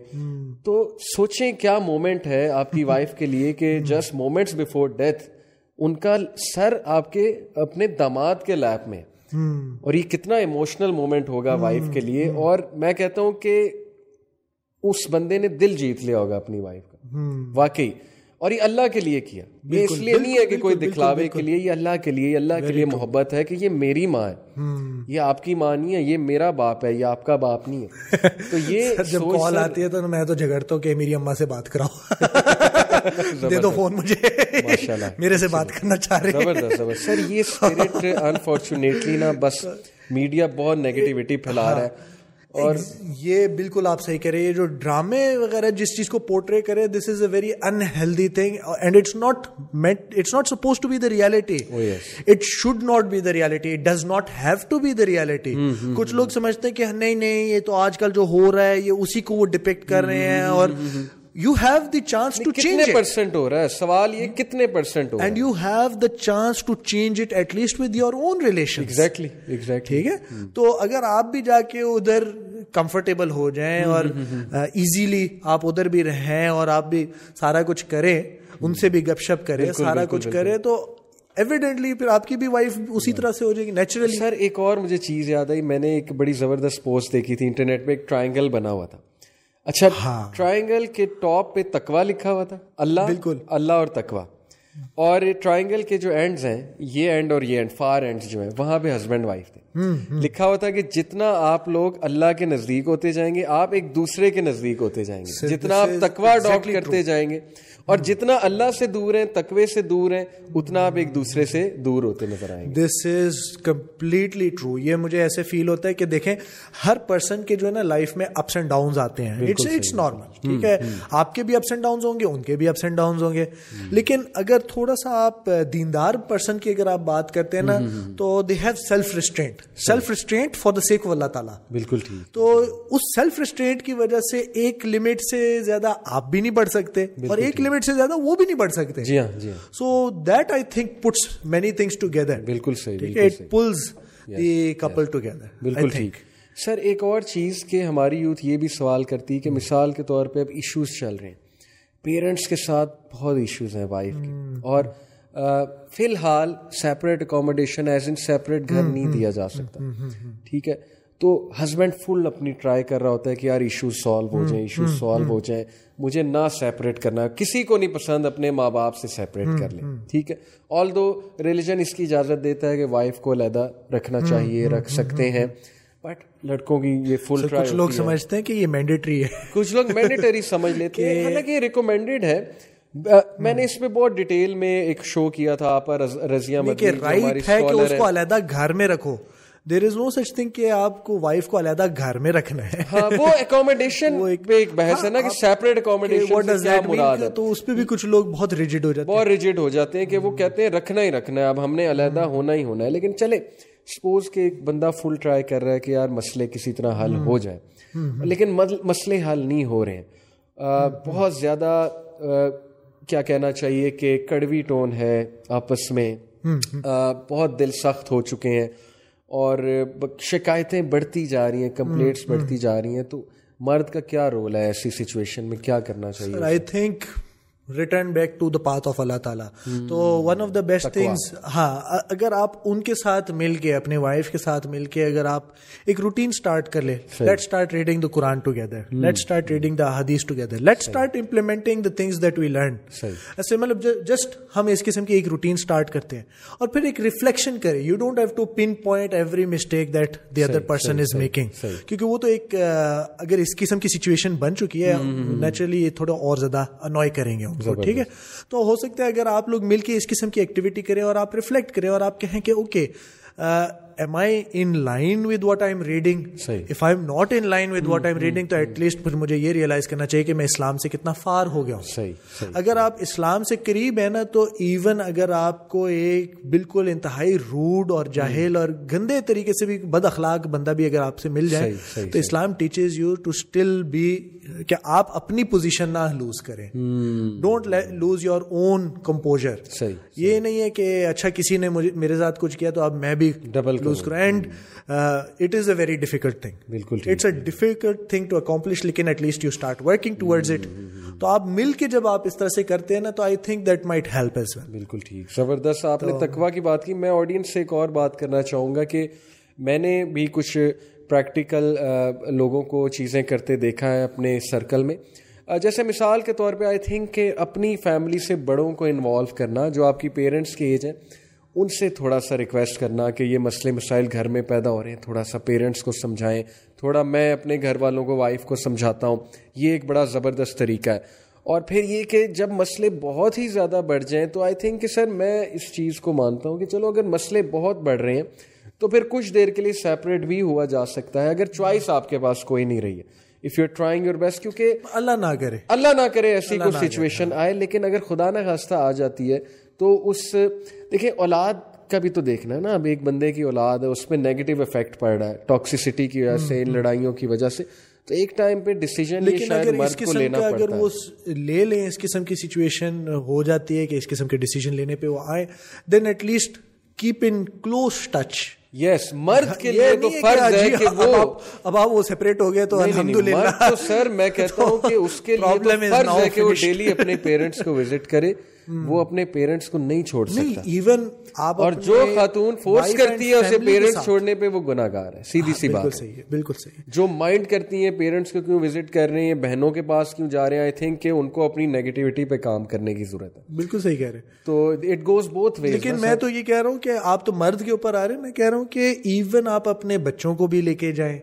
A: تو سوچیں کیا مومنٹ ہے آپ کی وائف کے لیے کہ جسٹ مومنٹس بفور ڈیتھ ان کا سر آپ کے اپنے داماد کے لیب میں۔ اور یہ کتنا ایموشنل مومنٹ ہوگا وائف کے لیے۔ اور میں کہتا ہوں کہ اس بندے نے دل جیت لیا ہوگا اپنی وائف کا۔ واقعی۔ اور یہ اللہ کے لیے کیا؟ یہ اس لیے نہیں ہے کہ کوئی دکھلاوے کے لیے یہ اللہ کے لیے اللہ کے لیے محبت ہے کہ یہ میری ماں ہے۔ یہ آپ کی ماں نہیں ہے یہ میرا باپ ہے یہ آپ کا باپ نہیں ہے۔ تو یہ
B: جب کال آتی ہے تو میں تو جھگڑتا ہوں کہ میری اما سے بات کراؤ دے دو فون مجھے۔ میرے سے بات کرنا چاہ رہے
A: زبردست سر یہ اسپرٹ انفارچونیٹلی نا بس میڈیا بہت نیگیٹیوٹی پھیلا رہا ہے۔
B: اور یہ بالکل آپ صحیح کرے یہ جو ڈرامے وغیرہ جس چیز کو پورٹری کرے this is a very unhealthy thing and it's not it's not suppose to be the reality it should not be the reality it does not have to be the reality کچھ لوگ سمجھتے ہیں کہ نہیں نہیں یہ تو آج کل جو ہو رہا ہے یہ اسی کو وہ ڈپیکٹ کر رہے ہیں اور you have the chance to change
A: percent ہو رہا ہے؟ سوال یہ کتنے percent who
B: and you have the chance to change it at least with your own relation
A: exactly ٹھیک
B: ہے؟ تو اگر آپ بھی جا کے ادھر کمفرٹیبل ہو جائیں اور ایزیلی آپ ادھر بھی رہیں اور آپ بھی سارا کچھ کریں ان سے بھی گپ شپ کریں سارا کچھ کریں تو ایویڈینٹلی پھر آپ کی بھی وائف اسی طرح سے ہو جائے گی نیچرلی
A: سر ایک اور مجھے چیز یاد آئی میں نے ایک بڑی زبردست پوسٹ دیکھی تھی انٹرنیٹ پہ ایک ٹرائنگل بنا ہوا تھا۔ اچھا ٹرائنگل کے ٹاپ پہ تکوا لکھا ہوا تھا۔ اللہ بالکل۔ اللہ اور تکوا اور ٹرائنگل کے جو اینڈز ہیں یہ اینڈ اور یہ اینڈ فار اینڈ جو ہیں وہاں پہ ہسبینڈ وائف تھے۔ لکھا ہوا تھا کہ جتنا آپ لوگ اللہ کے نزدیک ہوتے جائیں گے آپ ایک دوسرے کے نزدیک ہوتے جائیں گے۔ جتنا آپ تکوا اڈاپٹ کرتے جائیں گے۔ اور جتنا اللہ سے دور ہیں تقوی سے دور ہیں اتنا آپ ایک دوسرے سے دور ہوتے نظر آئیں
B: گے۔ دس از کمپلیٹلی ٹرو یہ مجھے ایسے فیل ہوتا ہے کہ دیکھیں ہر پرسن کے جو ہے نا لائف میں اپس اینڈ ڈاؤن آتے ہیں۔ اٹس اٹس نارمل ٹھیک ہے؟ آپ کے بھی اپس اینڈ ڈاؤن ہوں گے ان کے بھی اپس اینڈ ڈاؤن ہوں گے۔ لیکن اگر تھوڑا سا آپ دیندار پرسن کی اگر آپ بات کرتے ہیں نا تو they have self restraint self restraint for the sake of Allah تعالیٰ
A: بالکل ٹھیک۔
B: تو اس سیلف ریسٹرینٹ کی وجہ سے ایک لمٹ سے زیادہ آپ بھی نہیں بڑھ سکتے اور ایک لمٹ لمٹ سے زیادہ وہ بھی نہیں بڑھ سکتے۔
A: جی ہاں جی
B: so that I think puts many things together
A: بالکل صحیح
B: it pulls the couple together
A: بالکل ٹھیک۔ سر ایک اور چیز کہ ہماری یوتھ یہ بھی سوال کرتی ہے کہ مثال کے طور پہ اب ایشوز چل رہے ہیں۔ پیرنٹس کے ساتھ بہت ایشوز ہیں وائف کے۔ اور فی الحال separate accommodation as in separate گھر نہیں دیا جا سکتا۔ ٹھیک ہے؟ تو ہسبینڈ فل اپنی ٹرائی کر رہا ہوتا ہے کہ یار ایشو سالو ہو جائیں ایشو سالو ہو جائیں۔ مجھے نہ سیپریٹ کرنا کسی کو نہیں پسند اپنے ماں باپ سے سیپریٹ کر لیں۔ ٹھیک ہے؟ آل دو ریلیجن اس کی اجازت دیتا ہے کہ وائف کو علیحدہ رکھنا چاہیے رکھ سکتے ہیں۔ بٹ لڑکوں کی یہ فل
B: کچھ لوگ سمجھتے ہیں کہ یہ مینڈیٹری ہے۔
A: کچھ لوگ مینڈیٹری سمجھ لیتے ہیں۔ حالانکہ یہ ریکومینڈیڈ ہے۔ میں نے اس میں بہت ڈیٹیل میں ایک شو کیا تھا آپ رضیہ
B: رائٹ ہے کہ اس کو علیحدہ گھر میں رکھو۔ دیر از نو سچ تھنگ کہ آپ کو وائف کو علیحدہ گھر میں رکھنا ہے۔
A: ہاں، وہ اکوموڈیشن ایک بحث ہے نا کہ سیپریٹ اکوموڈیشن
B: تو اس پہ بھی کچھ لوگ بہت ریجڈ ہو جاتے
A: ہیں۔ بہت ریجڈ ہو جاتے ہیں کہ وہ کہتے ہیں رکھنا ہی رکھنا ہے اب ہم نے علیحدہ ہونا ہی ہونا ہے۔ لیکن چلے سپوز کہ ایک بندہ فل ٹرائی کر رہا ہے کہ یار مسئلے کسی طرح حل ہو جائے لیکن مسئلے حل نہیں ہو رہے ہیں۔ بہت زیادہ کیا کہنا چاہیے کہ کڑوی ٹون ہے آپس میں۔ بہت دل سخت ہو چکے ہیں۔ اور شکایتیں بڑھتی جا رہی ہیں کمپلیٹس بڑھتی جا رہی ہیں تو مرد کا کیا رول ہے ایسی سچویشن میں؟ کیا کرنا چاہیے؟
B: I think return back to the path of Allah تعالیٰ تو one of the best things ہاں اگر آپ ان کے ساتھ مل کے اپنے وائف کے ساتھ مل کے اگر آپ ایک روٹین اسٹارٹ کر لیں let start reading the Quran together let start reading the hadith together let start implementing the things that we learn ایسے مطلب جسٹ ہم اس قسم کی ایک روٹین اسٹارٹ کرتے ہیں اور پھر ایک ریفلیکشن کریں you don't have to pinpoint every mistake that the other person is making کیونکہ وہ تو ایک اگر اس قسم کی سچویشن بن چکی ہے نیچرلی یہ تھوڑا اور زیادہ انوائے کریں گے ٹھیک ہے؟ تو ہو سکتا ہے اگر آپ لوگ مل کے اس قسم کی ایکٹیویٹی کریں اور آپ ریفلیکٹ کریں اور آپ کہیں کہ okay am I in line with what I am reading if I am not in line with what I am reading تو ایٹ لیسٹ پھر مجھے یہ ریئلائز کرنا چاہیے کہ میں اسلام سے کتنا فار ہو گیا ہوں۔ اگر آپ اسلام سے قریب ہیں نا تو ایون اگر آپ کو ایک بالکل انتہائی روڈ اور جاہل اور گندے طریقے سے بھی بد اخلاق بندہ بھی اگر آپ سے مل جائے تو Islam teaches you to still be کہ آپ اپنی پوزیشن نہ لوز کریں۔ Don't lose your own composure یہ نہیں ہے کہ اچھا کسی نے میرے ساتھ کچھ کیا تو اب میں بھی ڈبل لوز کروں and it is a very difficult thing بالکل it's a difficult thing to accomplish لیکن at least you start working towards it تو آپ مل کے جب آپ اس طرح سے کرتے ہیں نا تو I think that might help as well
A: بالکل ٹھیک. زبردست آپ نے تقوا کی بات کی. میں آڈینس سے ایک اور بات کرنا چاہوں گا کہ میں نے بھی کچھ پریکٹیکل لوگوں کو چیزیں کرتے دیکھا ہے اپنے سرکل میں. جیسے مثال کے طور پہ آئی تھنک کہ اپنی فیملی سے بڑوں کو انوالو کرنا جو آپ کی پیرنٹس کی ایج ہے ان سے تھوڑا سا ریکویسٹ کرنا کہ یہ مسئلے مسائل گھر میں پیدا ہو رہے ہیں، تھوڑا سا پیرنٹس کو سمجھائیں، تھوڑا میں اپنے گھر والوں کو وائف کو سمجھاتا ہوں۔ یہ ایک بڑا زبردست طریقہ ہے۔ اور پھر یہ کہ جب مسئلے بہت ہی زیادہ بڑھ جائیں تو آئی تھنک کہ سر میں اس چیز کو مانتا ہوں کہ چلو اگر مسئلے بہت بڑھ رہے ہیں تو پھر کچھ دیر کے لیے سیپریٹ بھی ہوا جا سکتا ہے۔ اگر چوائس آپ کے پاس کوئی نہیں رہی ہے۔ If you trying your best کیونکہ
B: اللہ نہ کرے۔
A: اللہ نہ کرے ایسی کوئی سچویشن آئے لیکن اگر خدا نہ خاصہ آ جاتی ہے تو اس دیکھیں اولاد کا بھی تو دیکھنا ہے نا۔ اب ایک بندے کی اولاد ہے اس پہ نیگیٹو افیکٹ پڑ رہا ہے ٹاکسیسٹی کی وجہ سے ان لڑائیوں کی وجہ سے۔ تو ایک ٹائم پہ ڈیسیجن
B: لیکن اگر اس قسم کا اگر وہ لے لیں اس قسم کی سچویشن ہو جاتی ہے کہ اس قسم کے ڈیسیجن لینے پہ وہ آئے then at least keep in close touch
A: yes مرد کے لیے تو فرض ہے کہ وہ
B: اب آپ وہ سیپریٹ ہو گئے تو الحمد للہ
A: تو سر میں کہتا ہوں کہ اس کے لیے فرض ہے کہ وہ ڈیلی اپنے پیرنٹس کو وزٹ کرے۔ وہ اپنے پیرنٹس کو نہیں چھوڑ سکتا۔
B: ایون آپ
A: اور جو خاتون فورس کرتی ہے اسے پیرنٹس چھوڑنے پہ وہ گناہ گار ہے سیدھی سی بات
B: صحیح ہے بالکل صحیح
A: جو مائنڈ کرتی ہیں پیرنٹس کو کیوں وزٹ کر رہے ہیں بہنوں کے پاس کیوں جا رہے ہیں؟ آئی تھنک کہ ان کو اپنی نیگیٹیوٹی پہ کام کرنے کی ضرورت ہے۔
B: بالکل صحیح کہہ رہے ہیں۔
A: تو اٹ گوز بوتھ وے
B: لیکن میں تو یہ کہہ رہا ہوں کہ آپ تو مرد کے اوپر آ رہے ہیں میں کہہ رہا ہوں کہ ایون آپ اپنے بچوں کو بھی لے کے جائیں۔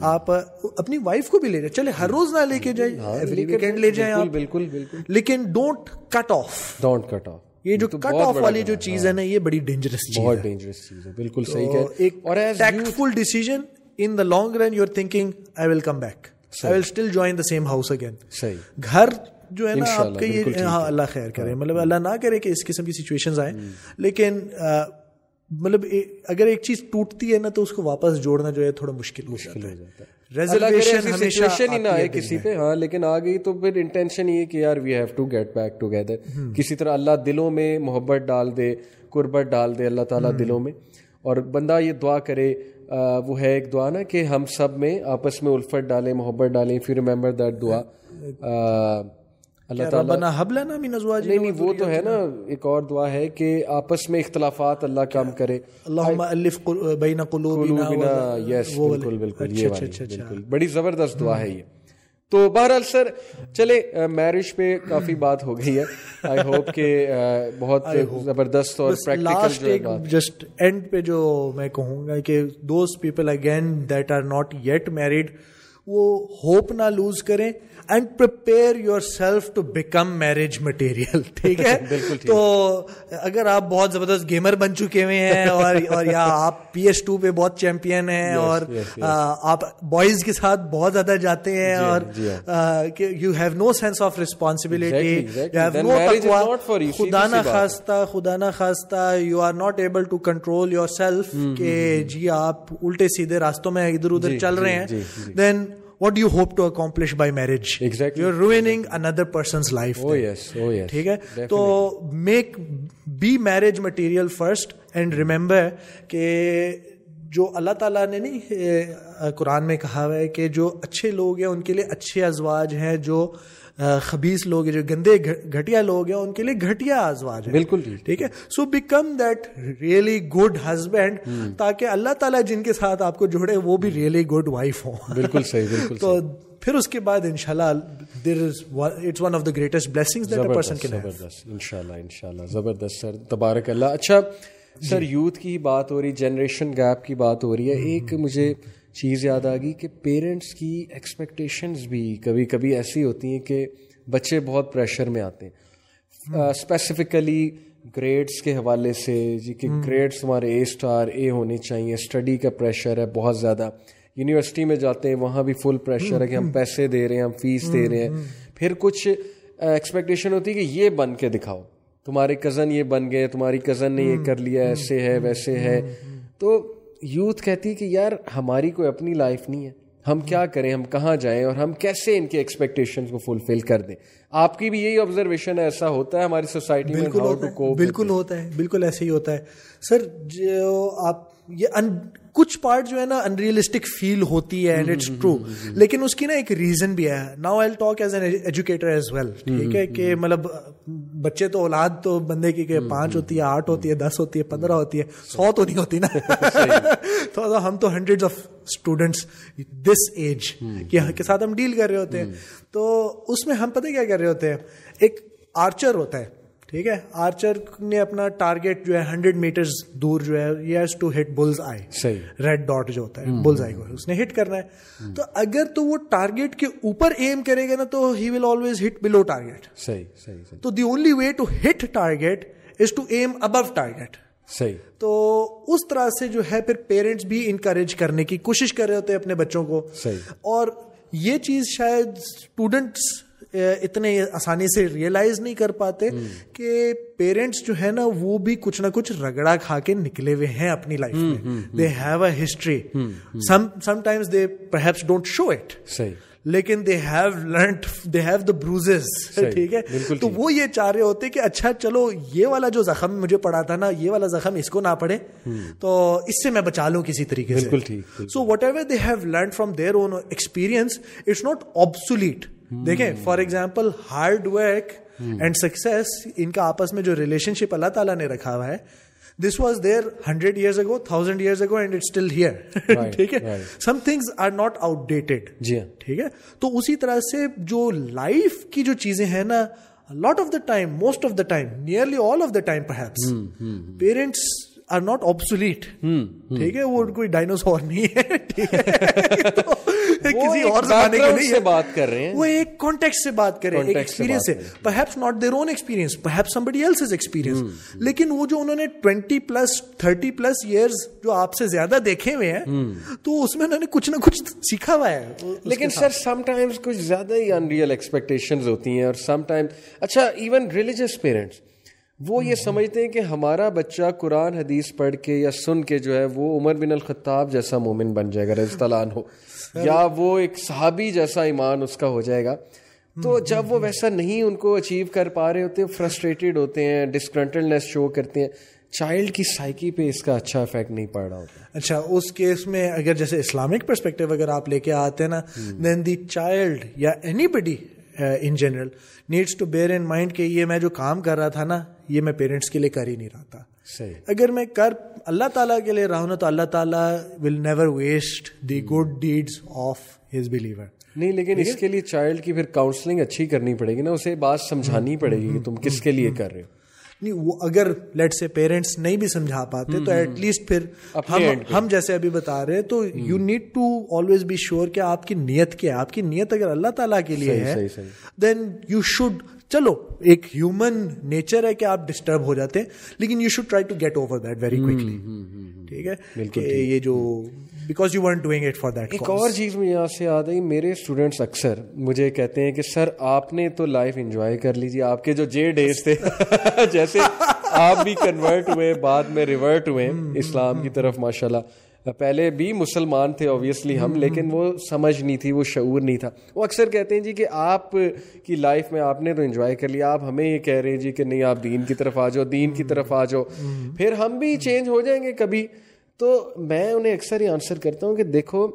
B: آپ اپنی وائف کو بھی لے جائیں۔ چلے ہر روز نہ لے کے جائیں ایوری ویکینڈ لے جائیں
A: بالکل بالکل
B: لیکن don't cut off
A: don't cut off
B: یہ جو کٹ آف والی جو چیز ہے نا یہ بڑی ڈینجرس چیز
A: بہت ڈینجرس چیز ہے بالکل صحیح کہ
B: ایک اور tactful decision in the long run you are thinking I will come back I will still join the same house again
A: صحیح۔
B: گھر جو ہے نا آپ کا یہ ہاں اللہ خیر کرے۔ مطلب اللہ نہ کرے کہ اس قسم کی سچویشن آئیں۔ لیکن مطلب اگر ایک چیز ٹوٹتی ہے نا تو اس کو واپس جوڑنا جو ہے تھوڑا مشکل
A: ہو جاتا ہے۔
B: ریزرویشن
A: ہی نہ آئے کسی پہ۔ ہاں لیکن آ گئی تو پھر انٹینشن یہ کہ یار we have to get back together کسی طرح اللہ دلوں میں محبت ڈال دے قربت ڈال دے اللہ تعالیٰ دلوں میں۔ اور بندہ یہ دعا کرے وہ ہے ایک دعا نا کہ ہم سب میں آپس میں الفت ڈالیں محبت ڈالیں۔ پھر ریمبر دیٹ دعا
B: اللہ تعالیٰ
A: نہیں نہیں وہ تو ہے نا ایک اور دعا ہے کہ آپس میں اختلافات اللہ کم کرے۔ یس بالکل بالکل بڑی زبردست دعا ہے یہ۔ تو بہرحال سر چلے میرج پہ کافی بات ہو گئی ہے۔ آئی ہوپ کہ بہت زبردست اور
B: پریکٹیکل جسٹ اینڈ پہ جو میں کہوں گا کہ those people again that are not yet married وہ ہوپ نہ لوز کریں and prepare yourself to become marriage material ٹھیک ہے؟ تو اگر آپ بہت زبردست گیمر بن چکے ہوئے ہیں اور اور یا آپ پی ایس ٹو پہ بہت چیمپئن ہیں اور آپ بوائز کے ساتھ بہت زیادہ جاتے ہیں اور you have no sense of responsibility خدا نہ خواستہ خدا نہ خواستہ you are not able to control yourself کہ جی آپ الٹے سیدھے راستوں میں ادھر ادھر چل رہے ہیں then what you hope to accomplish by marriage you are ruining another person's life ٹھیک ہے تو make be marriage material first and remember کہ جو اللہ تعالیٰ نے نہیں قرآن میں کہا ہوا ہے کہ جو اچھے لوگ ہیں ان کے لیے اچھے ازواج ہیں جو خبیص لوگ جو گندے گھٹیا لوگ ہیں ان کے لیے گھٹیا ازواج ہے۔
A: بالکل
B: ٹھیک ہے؟ So become that really good husband تاکہ اللہ تعالیٰ جن کے ساتھ آپ کو جوڑے وہ بھی ریئلی گڈ وائف ہوں۔
A: بالکل صحیح بالکل
B: تو پھر اس کے بعد ان شاء اللہ there is it's one of the greatest blessing
A: ان شاء اللہ ان شاء اللہ زبردست سر۔ تبارک اللہ۔ اچھا سر یوتھ کی بات ہو رہی جنریشن گیپ کی بات ہو رہی ہے۔ ایک مجھے چیز یاد آ گئی کہ پیرنٹس کی ایکسپیکٹیشنز بھی کبھی کبھی ایسی ہوتی ہیں کہ بچے بہت پریشر میں آتے ہیں۔ اسپیسیفکلی گریڈس کے حوالے سے جی کہ گریڈس ہمارے اے اسٹار اے ہونے چاہیے اسٹڈی کا پریشر ہے بہت زیادہ۔ یونیورسٹی میں جاتے ہیں وہاں بھی فل پریشر ہے کہ ہم پیسے دے رہے ہیں ہم فیس دے رہے ہیں۔ پھر کچھ ایکسپیکٹیشن ہوتی ہے کہ یہ بن کے دکھاؤ۔ تمہارے کزن یہ بن گئے تمہاری کزن نے یہ کر لیا ایسے ہے ویسے ہے۔ تو یوتھ کہتی کہ یار ہماری کوئی اپنی لائف نہیں ہے۔ ہم کیا کریں؟ ہم کہاں جائیں؟ اور ہم کیسے ان کے ایکسپیکٹیشن کو فلفل کر دیں؟ آپ کی بھی یہی آبزرویشن ہے ایسا ہوتا ہے ہماری سوسائٹی میں
B: بالکل ہوتا ہے بالکل ایسے ہی ہوتا ہے۔ سر جو آپ یہ کچھ پارٹ جو ہے نا انریلسٹک فیل ہوتی ہے اینڈ اٹس ٹرو لیکن اس کی نا ایک ریزن بھی ہے. Now I talk as an educator as well ٹھیک ہے کہ مطلب بچے تو اولاد تو بندے کی کہ پانچ ہوتی ہے آٹھ ہوتی ہے دس ہوتی ہے پندرہ ہوتی ہے سو تو نہیں ہوتی نا. تو ہم تو hundred of students this age کے ساتھ ہم ڈیل کر رہے ہوتے ہیں. تو اس میں ہم پتہ کیا کر رہے ہوتے ہیں؟ ایک آرچر ہوتا ہے. ٹھیک ہے؟ آرچر نے اپنا ٹارگیٹ جو ہے ہنڈریڈ میٹر دور جو ہے yes to hit bullseye red dot جو ہوتا ہے بلز آئی کو اس نے ہٹ کرنا ہے۔ تو اگر تو وہ ٹارگیٹ کے اوپر ایم کرے گا نا تو ہی will always hit below target
A: صحیح صحیح
B: تو the only way to hit target is to aim above target
A: صحیح۔
B: تو اس طرح سے جو ہے پھر پیرنٹس بھی انکریج کرنے کی کوشش کر رہے ہوتے ہیں اپنے بچوں کو۔
A: صحیح۔
B: اور یہ چیز شاید اسٹوڈنٹس اتنے آسانی سے ریئلائز نہیں کر پاتے کہ پیرنٹس جو ہے نا وہ بھی کچھ نہ کچھ رگڑا کھا کے نکلے ہوئے ہیں اپنی لائف میں۔ They have a history sometimes they perhaps don't show it
A: صحیح۔
B: لیکن they have learned they have the bruises ٹھیک ہے؟ تو وہ یہ چاہ رہے ہوتے کہ اچھا چلو یہ والا جو زخم مجھے پڑا تھا نا یہ والا زخم اس کو نہ پڑے۔ تو اس سے میں بچا لوں کسی طریقے سے۔ So whatever they have learn from their own experience it's not obsolete دیکھیں for example hard work and success ان کا آپس میں جو ریلیشن شپ اللہ تعالیٰ نے رکھا ہوا ہے this was there hundred years ago thousand years ago and it still here ٹھیک ہے؟ Some things are not outdated
A: جی
B: ٹھیک ہے؟ تو اسی طرح سے جو لائف کی جو چیزیں ہیں نا lot of the time most of the time nearly all of the time perhaps parents are not obsolete ٹھیک ہے وہ کوئی ڈائنوسور نہیں ہے ہے۔ کسی اور زمانے کے نہیں
A: سے بات کر رہے ہیں۔
B: وہ ایک کانٹیکٹ سے بات کر رہے ہیں ایک experience perhaps not own experience perhaps somebody else is experience لیکن وہ جو انہوں نے twenty plus thirty plus years جو آپ سے زیادہ دیکھے ہوئے ہیں تو اس میں انہوں نے کچھ نہ کچھ سیکھا ہوا ہے۔
A: لیکن سر سم ٹائمز کچھ زیادہ ہی ان ریئل ایکسپیکٹیشن ہوتی ہیں اور سم ٹائم اچھا ایون ریلیجیس پیرنٹس وہ یہ سمجھتے ہیں کہ ہمارا بچہ قرآن حدیث پڑھ کے یا سن کے جو ہے وہ عمر بن الخطاب جیسا مومن بن جائے گا رض ہو یا وہ ایک صحابی جیسا ایمان اس کا ہو جائے گا۔ تو جب وہ ویسا نہیں ان کو اچیو کر پا رہے ہوتے فرسٹریٹڈ ہوتے ہیں ڈسکنٹلنس شو کرتے ہیں چائلڈ کی سائیکی پہ اس کا اچھا افیکٹ نہیں پڑ رہا ہوتا۔
B: اچھا اس کیس میں اگر جیسے اسلامک پرسپیکٹو اگر آپ لے کے آتے ہیں نا دین دی چائلڈ یا anybody in general needs to bear in mind کہ یہ میں جو کام کر رہا تھا نا یہ میں پیرنٹس کے لیے کر ہی نہیں رہا تھا۔ اگر میں کر اللہ تعالیٰ کے لیے رہا ہوں تو اللہ تعالیٰ will never waste the good deeds of his believer
A: نہیں لیکن اس کے لیے چائلڈ کی پھر کاؤنسلنگ اچھی کرنی پڑے گی نا اسے بات سمجھانی پڑے گی کہ تم کس کے لیے کر رہے ہو۔
B: نہیں وہ اگر لیٹ سے پیرنٹس نہیں بھی سمجھا پاتے تو ایٹ لیسٹ پھر ہم جیسے ابھی بتا رہے تو you need to always be sure کہ آپ کی نیت کیا ہے۔ آپ کی نیت اگر اللہ تعالیٰ کے لیے ہے دین یو شوڈ چلو ایک ہیومن نیچر ہے کہ آپ ڈسٹرب ہو جاتے ہیں لیکن you should try to get over that very quickly ٹھیک ہے؟ یہ جو because you want doing it for that
A: ایک اور چیز میں یہاں سے یاد آئی میرے اسٹوڈینٹس اکثر مجھے کہتے ہیں کہ سر آپ نے تو لائف انجوائے کر لیجیے آپ کے جو جے ڈیز تھے جیسے آپ بھی کنورٹ ہوئے بعد میں ریورٹ ہوئے اسلام کی طرف ماشاء اللہ پہلے بھی مسلمان تھے اوبیسلی ہم لیکن وہ سمجھ نہیں تھی وہ شعور نہیں تھا۔ وہ اکثر کہتے ہیں جی کہ آپ کی لائف میں آپ نے تو انجوائے کر لیا آپ ہمیں یہ کہہ رہے ہیں جی کہ نہیں آپ دین کی طرف آ جاؤ دین کی طرف آ جاؤ۔ پھر ہم بھی چینج ہو جائیں گے کبھی۔ تو میں انہیں اکثر یہ آنسر کرتا ہوں کہ دیکھو،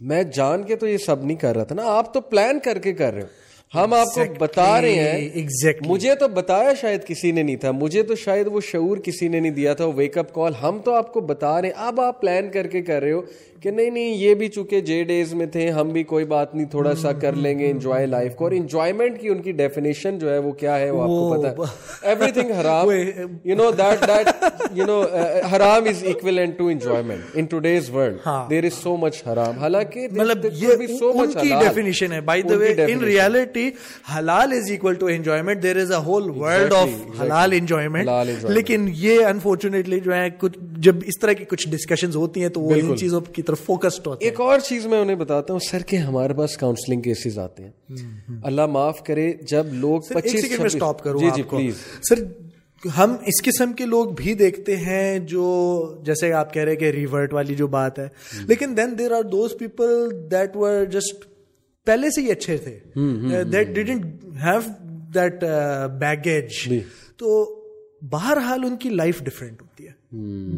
A: میں جان کے تو یہ سب نہیں کر رہا تھا نا، آپ تو پلان کر کے کر رہے ہو۔ ہم آپ کو بتا رہے ہیں مجھے تو بتایا شاید کسی نے نہیں تھا مجھے تو شاید وہ شعور کسی نے نہیں دیا تھا ویک اپ کال ہم تو آپ کو بتا رہے ہیں۔ اب آپ پلان کر کے کر رہے ہو کہ نہیں نہیں یہ بھی چونکہ جے ڈیز میں تھے ہم بھی کوئی بات نہیں تھوڑا سا کر لیں گے انجوائے لائف کو۔ اور انجوائمنٹ کی ان کی ڈیفینیشن جو ہے وہ کیا ہے وہ آپ کو پتا ہے۔ Everything haram you know that that you know haram is equivalent to enjoyment in today's world there is so much haram حالانکہ
B: مطلب یہ سو مچ ڈیفینیشن ہے۔ By the way in reality halal is equal to enjoyment there is a whole world of halal enjoyment لیکن یہ انفارچونیٹلی جو ہے کچھ جب اس طرح کی کچھ ڈسکشنز ہوتی ہیں تو وہ ان چیزوں کی طرف فوکسڈ ہوتے
A: ایک اور چیز میں انہیں بتاتا ہوں سر کہ ہمارے پاس کاؤنسلنگ کیسز آتے ہیں۔ اللہ معاف کرے جب لوگ
B: پچیس اسٹاپ کروں جی جی پلیز سر ہم اس قسم کے لوگ بھی دیکھتے ہیں جو جیسے آپ کہہ رہے کہ ریورٹ والی جو بات ہے۔ لیکن then there are those people that were just پہلے سے ہی اچھے تھے. That didn't have that baggage تو بہرحال ان کی لائف ڈفرینٹ ہوتی ہے.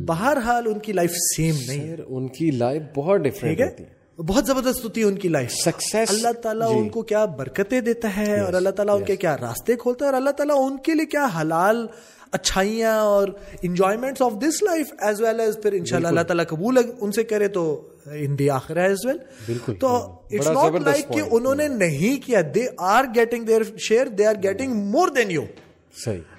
B: بہرحال ان کی لائف سیم نہیں
A: ان کی لائف بہت ڈفرینٹ ہوتی ہے۔
B: بہت زبردست ہوتی ہے ان کی لائف
A: سکسیس
B: اللہ تعالیٰ جی. ان کو کیا برکتیں دیتا ہے اور اللہ تعالیٰ ان کے کیا راستے کھولتا ہے اور اللہ تعالیٰ ان کے لیے کیا حلال اچھائیاں اور enjoyment of this life as well as پھر ان شاء اللہ اللہ تعالیٰ قبول ان سے کرے تو ان دی آخر ایز ویل
A: بالکل۔
B: تو اٹس ناٹ لائک کہ انہوں نے نہیں کیا they are getting their share they are getting more than you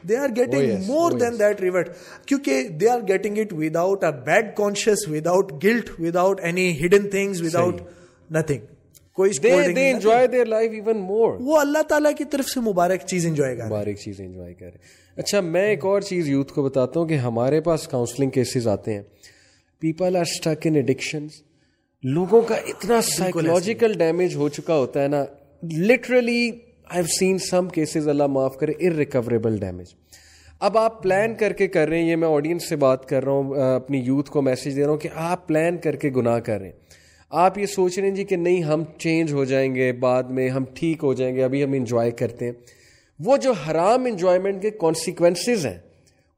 B: they are getting more than that revert کیونکہ they are getting it without a bad conscience without guilt without any hidden things without nothing کوئی
A: enjoy their life even more
B: وہ اللہ تعالیٰ کی طرف سے مبارک چیز انجوائے کر
A: مبارک چیز انجوائے کر اچھا میں ایک اور چیز یوتھ کو بتاتا ہوں کہ ہمارے پاس کاؤنسلنگ کیسز آتے ہیں۔ People are stuck in addictions لوگوں کا اتنا سائیکولوجیکل ڈیمیج ہو چکا ہوتا ہے نا۔ Literally I have seen some cases Allah معاف کرے ار ریکوریبل ڈیمیج اب آپ پلان کر کے کر رہے ہیں یہ میں آڈینس سے بات کر رہا ہوں اپنی یوتھ کو میسج دے رہا ہوں کہ آپ پلان کر کے گناہ کر رہے ہیں۔ آپ یہ سوچ رہے ہیں جی کہ نہیں ہم چینج ہو جائیں گے بعد میں ہم ٹھیک ہو جائیں گے ابھی ہم انجوائے کرتے ہیں۔ وہ جو حرام انجوائمنٹ کے کانسیکوینسز ہیں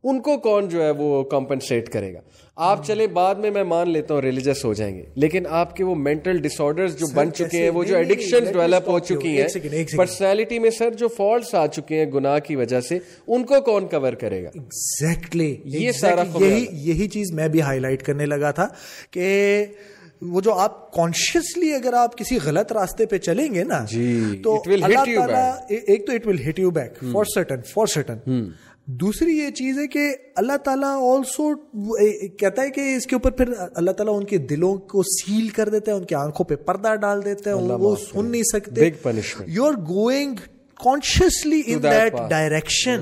A: ان کو کون جو ہے وہ کمپنسیٹ کرے گا۔ آپ چلے بعد میں میں مان لیتا ہوں ریلیجس ہو جائیں گے۔ لیکن آپ کے وہ مینٹل ڈس آرڈر جو بن چکے ہیں وہ جو ایڈکشن ڈیولپ ہو چکی ہیں۔ پرسنالٹی میں سر جو فالٹس آ چکے ہیں گناہ کی وجہ سے ان کو کون کور کرے گا؟
B: ایگزیکٹلی یہ سارا یہی چیز میں بھی ہائی لائٹ کرنے لگا تھا کہ وہ جو آپ کانشیسلی اگر آپ کسی غلط راستے پہ چلیں گے نا
A: جی
B: تو اللہ تعالیٰ ایک تو it will hit you back for certain for certain دوسری یہ چیز ہے کہ اللہ تعالیٰ آلسو کہتا ہے کہ اس کے اوپر پھر اللہ تعالیٰ ان کے دلوں کو سیل کر دیتا ہے ان کی آنکھوں پہ پردہ ڈال دیتے ہیں وہ سن نہیں سکتے۔ You are going consciously in that direction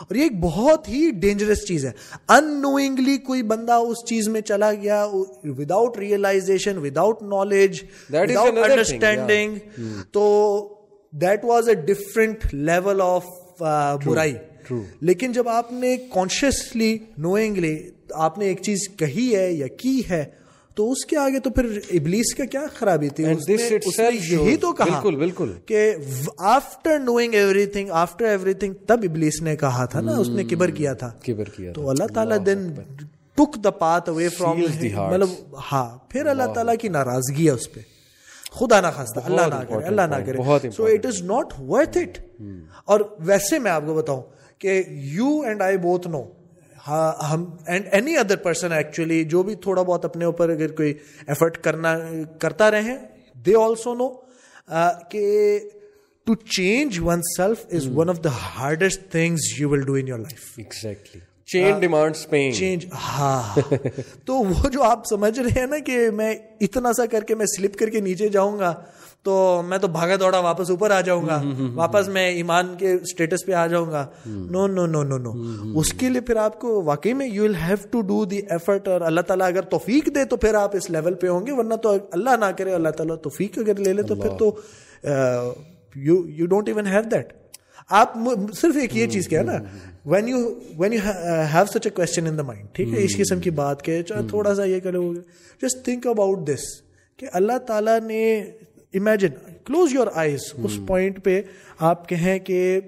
B: اور یہ ایک بہت ہی ڈینجرس چیز ہے۔ ان نوئنگلی کوئی بندہ اس چیز میں چلا گیا without realization without knowledge without understanding تو that was a different level of برائی۔ لیکن جب آپ نے کانشیسلی نوئنگلی آپ نے ایک چیز کہی ہے یا کی ہے تو اس کے آگے تو پھر ابلیس کا کیا خرابی تھی؟ یہی تو کہا
A: بالکل بالکل۔
B: کہ after knowing everything after everything تب ابلیس نے کہا تھا نا اس نے کبر کیا تھا۔
A: کبر کیا
B: تو اللہ تعالیٰ دین ٹک دا پاتھ اوے فرام مطلب ہاں پھر اللہ تعالیٰ کی ناراضگی ہے اس پہ۔ خدا نہ خاصتا اللہ نہ کرے اللہ نہ کرے۔ So it is not worth it اور ویسے میں آپ کو بتاؤں کہ you and I both know ہم and any other person actually جو بھی تھوڑا بہت اپنے اوپر اگر کوئی ایفرٹ کرنا کرتا رہے دے آلسو نو کہ to change oneself is one of the hardest things you will do in your life
A: exactly change demand
B: change ہاں تو وہ جو آپ سمجھ رہے ہیں نا کہ میں اتنا سا کر کے میں سلپ کر کے نیچے جاؤں گا تو میں تو بھاگا دوڑا واپس اوپر آ جاؤں گا واپس میں ایمان کے اسٹیٹس پہ آ جاؤں گا نو نو نو نو نو اس کے لیے پھر آپ کو واقعی میں you will have to do the effort اور اللہ تعالیٰ اگر توفیق دے تو پھر آپ اس لیول پہ ہوں گے ورنہ تو اللہ نہ کرے اللہ تعالیٰ توفیق اگر لے لے تو پھر تو you you don't even have that آپ صرف ایک یہ چیز کیا نا when you when you have such a question in the mind ٹھیک ہے اس قسم کی بات کہ تھوڑا سا یہ کرو جسٹ تھنک اباؤٹ دس کہ اللہ تعالیٰ نے امیجن کلوز یور آئیز اس پوائنٹ پہ آپ کہیں کہ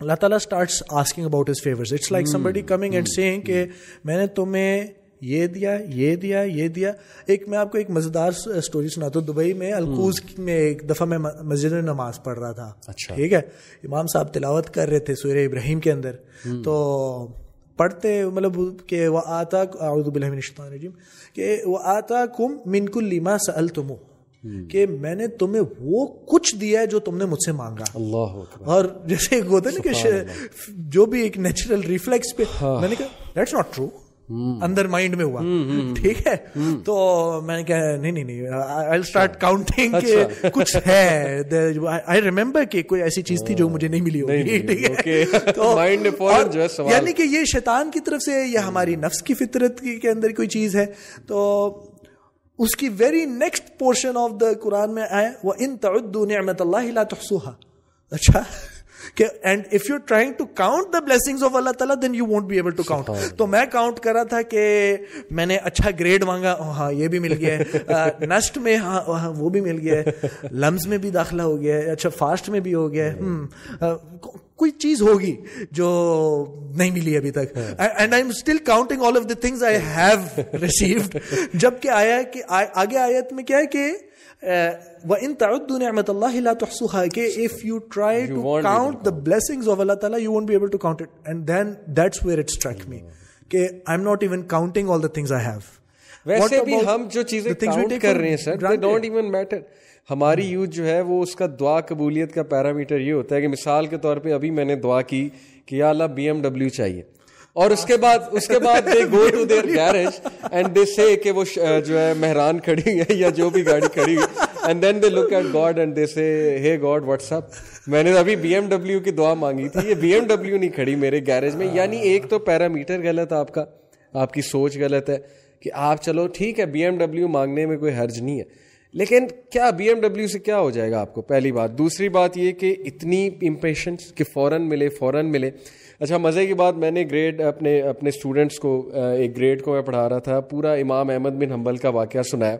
B: اللہ تعالیٰ starts asking about his favour it's like somebody coming and saying کہ میں نے تمہیں یہ دیا یہ دیا یہ دیا۔ ایک میں آپ کو ایک مزیدار اسٹوری سناتا ہوں۔ دبئی میں القوز میں ایک دفعہ میں مسجد میں نماز پڑھ رہا تھا۔
A: اچھا۔
B: ٹھیک ہے؟ امام صاحب تلاوت کر رہے تھے سورہ ابراہیم کے اندر۔ تو پڑھتے مطلب کہ وہ آتا اعوذ باللہ من الشیطان الرجیم کہ وہ آتا کم من کل لما سألتمو کہ میں نے تمہیں وہ کچھ دیا ہے جو تم نے مجھ سے مانگا۔
A: اللہ
B: اور جیسے ایک ہوتا ہے نا کہ جو بھی ایک نیچرل ریفلیکس پہ ہاں۔ میں نے کہا دیٹس ناٹ ٹرو اندر مائنڈ میں ہوا۔ ٹھیک ہے؟ تو میں نے کہا نہیں نہیں نہیں آئی اسٹارٹ کاؤنٹنگ کہ کچھ ہے۔ آئی ریمبر کہ کوئی ایسی چیز تھی جو مجھے نہیں ملی ہوگی۔ ٹھیک ہے؟ یعنی کہ یہ شیطان کی طرف سے یا ہماری نفس کی فطرت کے اندر کوئی چیز ہے۔ تو اس کی very next portion of the Quran میں آئے وہ ان تعدو نعمت اللہ لا تحصوها۔ اچھا۔ کہ and if you trying to count the blessings of Allah تعالیٰ then you won't be able to count تو میں کاؤنٹ کر رہا تھا کہ میں نے اچھا گریڈ مانگا ہاں یہ بھی مل گیا ہے۔ نسٹ میں ہاں, ہاں وہ بھی مل گیا ہے۔ لمز میں بھی داخلہ ہو گیا ہے اچھا فاسٹ میں بھی ہو گیا ہے۔ کوئی چیز ہوگی جو نہیں ملی ابھی تک۔ And I am still counting all of the things I have received جبکہ آیا کہ آگے آیت میں کیا ہے کہ وَإِن تَعُدُّ نِعْمَةَ اللَّهِ لَا تُحْصُوهَا کہ if you try you to count the blessings of Allah Ta'ala you won't be able to count it. And then that's where it struck me. کہ I'm not even counting all the things I have.
A: ویسے بھی ہم جو چیزیں کاؤنٹ کر رہے ہیں sir they don't even matter. ہماری یوتھ جو ہے وہ اس کا دعا قبولیت کا پیرامیٹر یہ ہوتا ہے کہ مثال کے طور پہ ابھی میں نے دعا کی کہ یا اللہ بی ایم ڈبلیو چاہیے۔ اور اس کے بعد اس کے بعد they go to their garage and they say کہ وہ جو ہے مہران کھڑی ہے یا جو بھی گاڑی کھڑی ہے and then they look at God and they say ہے گاڈ واٹس اپ میں نے ابھی بی ایم ڈبلو کی دعا مانگی تھی۔ یہ بی ایم ڈبلو نہیں کھڑی میرے گیرج میں۔ یعنی ایک تو پیرامیٹر غلط آپ کا۔ آپ کی سوچ غلط ہے کہ آپ چلو ٹھیک ہے بی ایم ڈبلو مانگنے میں کوئی حرج نہیں ہے۔ لیکن کیا بی ایم ڈبلو سے کیا ہو جائے گا آپ کو؟ پہلی بات۔ دوسری بات یہ کہ اتنی امپیشنس کہ فوراً ملے فوراً ملے۔ اچھا مزے کی بات، میں نے گریڈ اپنے اپنے اسٹوڈنٹس کو ایک گریڈ کو میں پڑھا رہا تھا۔ پورا امام احمد بن حنبل کا واقعہ سنایا